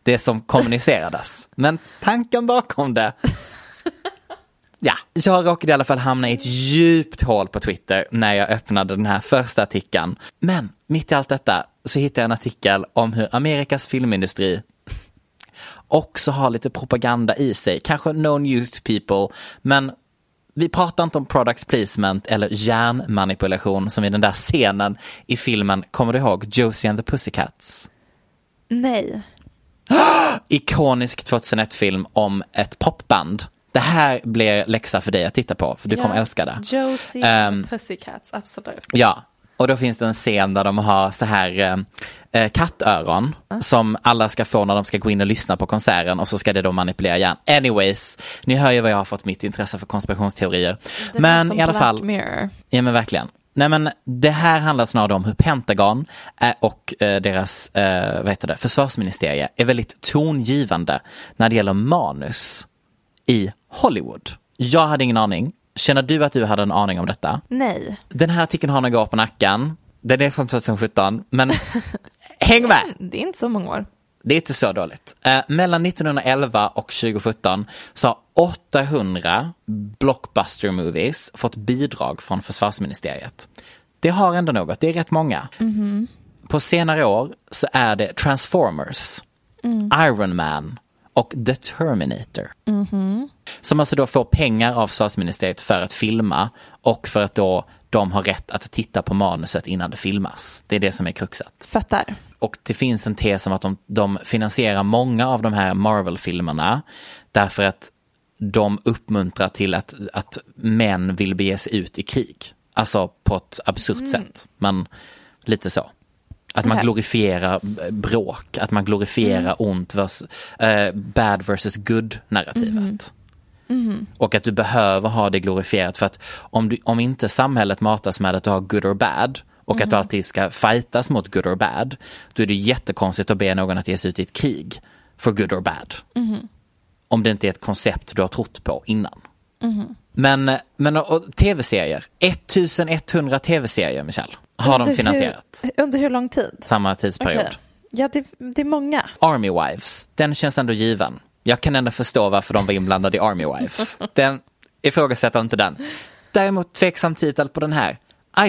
B: det som kommunicerades, men tanken bakom det Ja, jag råkade i alla fall hamna i ett djupt hål på Twitter när jag öppnade den här första artikeln. Men mitt i allt detta så hittade jag en artikel om hur Amerikas filmindustri också har lite propaganda i sig. Kanske no news to people, men vi pratar inte om product placement eller hjärnmanipulation som i den där scenen i filmen, kommer du ihåg Josie and the Pussycats?
A: Nej.
B: Ikonisk 2001-film om ett popband det här blir läxa för dig att titta på, för du
A: Ja.
B: kommer älska det.
A: Josie
B: Ehm,
A: Pussycats, absolut.
B: Ja, och då finns det en scen där de har så här eh, eh, kattöron som alla ska få när de ska gå in och lyssna på konserten och så ska det då manipulera hjärnan. Anyways, ni hör ju vad jag har fått mitt intresse för konspirationsteorier.
A: Det
B: men
A: låter
B: i alla
A: som
B: fall,
A: Black Mirror.
B: ja men verkligen. Nej men det här handlar snarare om hur Pentagon är och eh, deras eh, vad heter det, försvarsministerie är väldigt tongivande när det gäller manus i Hollywood. Jag hade ingen aning. Känner du att du hade en aning om detta?
A: Nej.
B: Den här artikeln har några år på nacken. Den är från 2017, men häng med!
A: Det är inte så många år.
B: Det är inte så dåligt. Eh, mellan 1911 och 2017 så har 800 blockbuster movies fått bidrag från försvarsministeriet. Det har ändå något, det är rätt många.
A: Mhm.
B: På senare år så är det Transformers,
A: Mm.
B: Iron Man och The Terminator.
A: Mhm.
B: Som alltså då får pengar av försvarsministeriet för att filma och för att då de har rätt att titta på manuset innan det filmas. Det är det som är kruxet.
A: Fattar.
B: Och det finns en tes om att de, de finansierar många av de här Marvel-filmerna därför att de uppmuntrar till att, att män vill bege sig ut i krig. Alltså på ett absurt sätt. Men lite så. Att man glorifierar bråk, att man glorifierar ont vers, eh, bad versus good narrativet.
A: Mhm.
B: Och att du behöver ha det glorifierat för att om, du, om inte samhället matas med att du har good or bad och att du
A: Mhm.
B: alltid ska fightas mot good or bad, då är det jättekonstigt att be någon att ge sig ut i ett krig för good or bad. Om det inte är ett koncept du har trott på innan. Men, men och, och, tv-serier, 1100 tv-serier Michelle, har de finansierat.
A: Hur, under hur lång tid?
B: Samma tidsperiod.
A: Okej. Ja, det, det är många.
B: Army Wives, den känns ändå given. Jag kan ändå förstå varför de var inblandade i Army Wives. Den ifrågasätter inte den. Däremot tveksam titel på den här.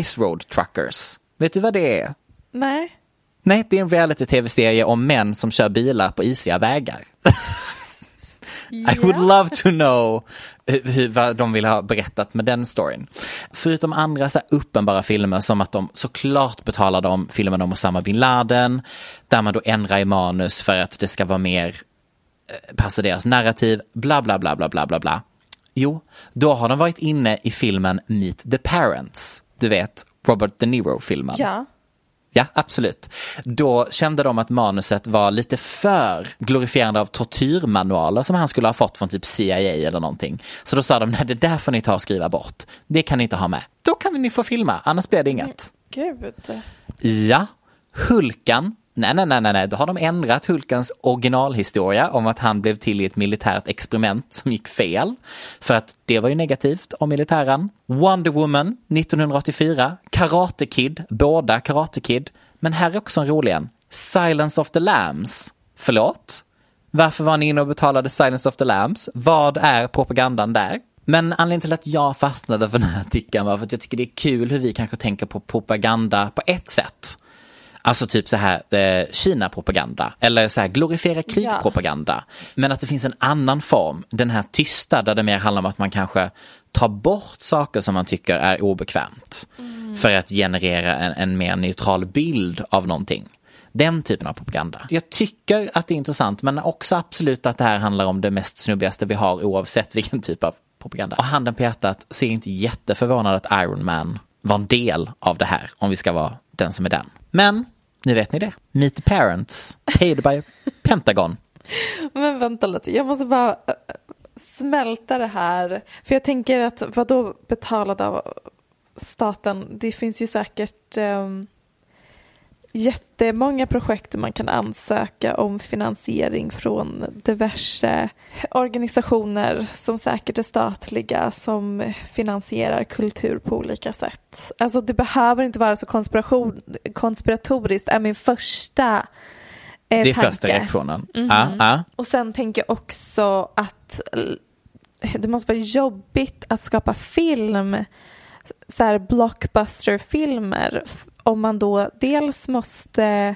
B: Ice Road Truckers. Vet du vad det är?
A: Nej.
B: Nej, det är en reality-tv-serie om män som kör bilar på isiga vägar. I would love to know hur, hur, vad de vill ha berättat med den storyn. Förutom andra så här uppenbara filmer som att de såklart betalar de filmerna om Osama bin Laden, där man då ändrar i manus för att det ska vara mer eh, passa deras narrativ, bla bla bla bla bla bla bla. Jo, då har de varit inne i filmen Meet the Parents. Du vet, Robert De Niro-filmen.
A: Ja.
B: Ja, absolut. Då kände de att manuset var lite för glorifierande av tortyrmanualer som han skulle ha fått från typ CIA eller någonting. Så då sa de, nej det där får ni ta och skriva bort. Det kan ni inte ha med. Då kan ni få filma, annars blir det inget.
A: Gud.
B: Ja, Hulkan. Nej, nej, nej, nej, då har de ändrat Hulkans originalhistoria om att han blev till i ett militärt experiment som gick fel. För att det var ju negativt om militären. Wonder Woman 1984, Karate Kid, båda Karate Kid. Men här är också en rolig en. Silence of the Lambs. Förlåt? Varför var ni inne och betalade Silence of the Lambs? Vad är propagandan där? Men anledningen till att jag fastnade för den här artikeln var för att jag tycker det är kul hur vi kanske tänker på propaganda på ett sätt. Alltså typ så här eh, Kina-propaganda eller så här glorifiera krig-propaganda. Men att det finns en annan form, den här tysta där det mer handlar om att man kanske tar bort saker som man tycker är obekvämt. För att generera en, en mer neutral bild av någonting. Den typen av propaganda. Jag tycker att det är intressant men också absolut att det här handlar om det mest snubbigaste vi har oavsett vilken typ av propaganda. Och handen på hjärtat så är jag inte jätteförvånad att Iron Man var en del av det här om vi ska vara den som är den. Men nu vet ni det. Meet the parents, paid by Pentagon.
A: Men vänta lite, jag måste bara... Eh, smälta det här. För jag tänker att vad då betalad av staten? Det finns ju säkert um, jättemånga projekt där man kan ansöka om finansiering från diverse organisationer som säkert är statliga som finansierar kultur på olika sätt. Alltså det behöver inte vara så konspiration, konspiratoriskt är min första
B: eh, Det är tanke. första reaktionen. Mm -hmm. ah, ah.
A: Och sen tänker jag också att det måste vara jobbigt att skapa film så här blockbuster-filmer om man då dels måste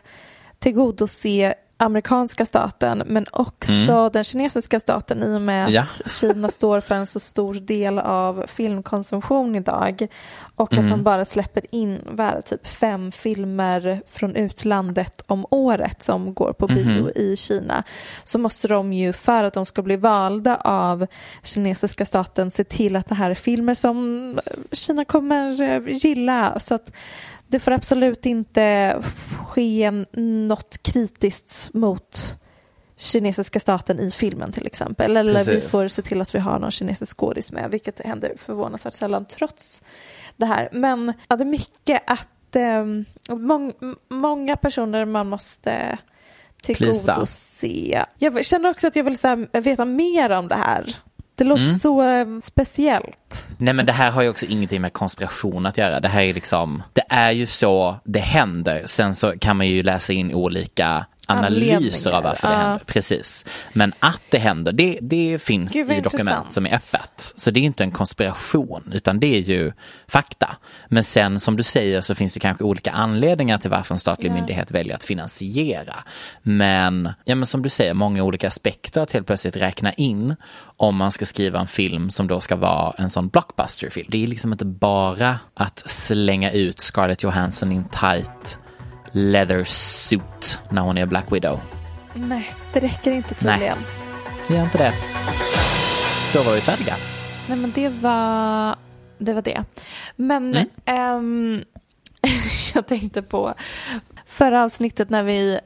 A: tillgodose amerikanska staten men också mm. den kinesiska staten i och med ja. att Kina står för en så stor del av filmkonsumtion idag och mm. att de bara släpper in vad typ fem filmer från utlandet om året som går på bio mm. i Kina så måste de ju för att de ska bli valda av kinesiska staten se till att det här är filmer som Kina kommer gilla så att det får absolut inte ske något kritiskt mot kinesiska staten i filmen till exempel. Eller Precis. vi får se till att vi har någon kinesisk skådis med, vilket händer förvånansvärt sällan trots det här. Men ja, det är mycket att eh, mång, många personer man måste tillgodose. Jag känner också att jag vill här, veta mer om det här. Det låter mm. så eh, speciellt.
B: Nej men det här har ju också ingenting med konspiration att göra. Det här är liksom, det är ju så det händer. Sen så kan man ju läsa in olika analyser av varför det händer. Precis. Men att det händer, det, det finns Gud, i dokument som är öppet. Så det är inte en konspiration, utan det är ju fakta. Men sen som du säger så finns det kanske olika anledningar till varför en statlig yeah. myndighet väljer att finansiera. Men, ja, men som du säger, många olika aspekter att helt plötsligt räkna in om man ska skriva en film som då ska vara en sån blockbusterfilm. Det är liksom inte bara att slänga ut Scarlett Johansson in tight leather suit när hon är Black Widow.
A: Nej, det räcker inte tydligen. Nej,
B: det gör inte det. Då var vi färdiga.
A: Nej, men det var det. Var det. Men mm. ähm, jag tänkte på förra avsnittet när vi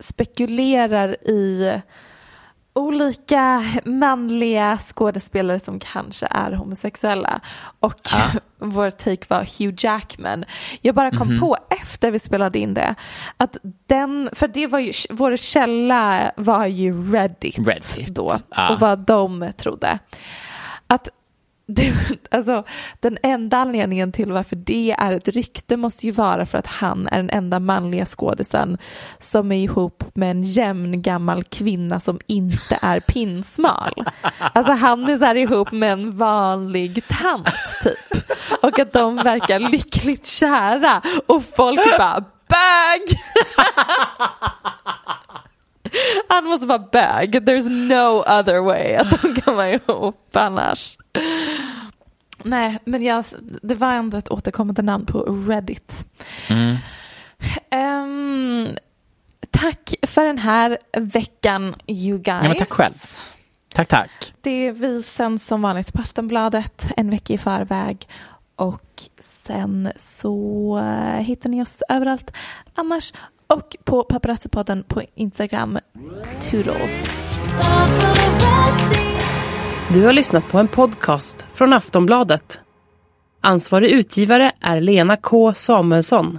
A: spekulerar i olika manliga skådespelare som kanske är homosexuella och ah. vår take var Hugh Jackman. Jag bara kom mm -hmm. på efter vi spelade in det att den, för det var ju, vår källa var ju Reddit, Reddit. då ah. och vad de trodde. Att du, alltså, den enda anledningen till varför det är ett rykte måste ju vara för att han är den enda manliga skådisen som är ihop med en jämn gammal kvinna som inte är pinsmal. Alltså han är så här ihop med en vanlig tant typ. Och att de verkar lyckligt kära och folk bara bög! Han måste vara bög. There's no other way att de kan vara ihop annars. Nej, men jag, det var ändå ett återkommande namn på Reddit. Mm. Um, tack för den här veckan, you guys.
B: Ja, tack själv. Tack, tack.
A: Det är vi sen som vanligt på Aftonbladet en vecka i förväg. Och sen så hittar ni oss överallt annars. Och på Paparazzipodden på Instagram. Toodles.
H: Du har lyssnat på en podcast från Aftonbladet. Ansvarig utgivare är Lena K Samuelsson.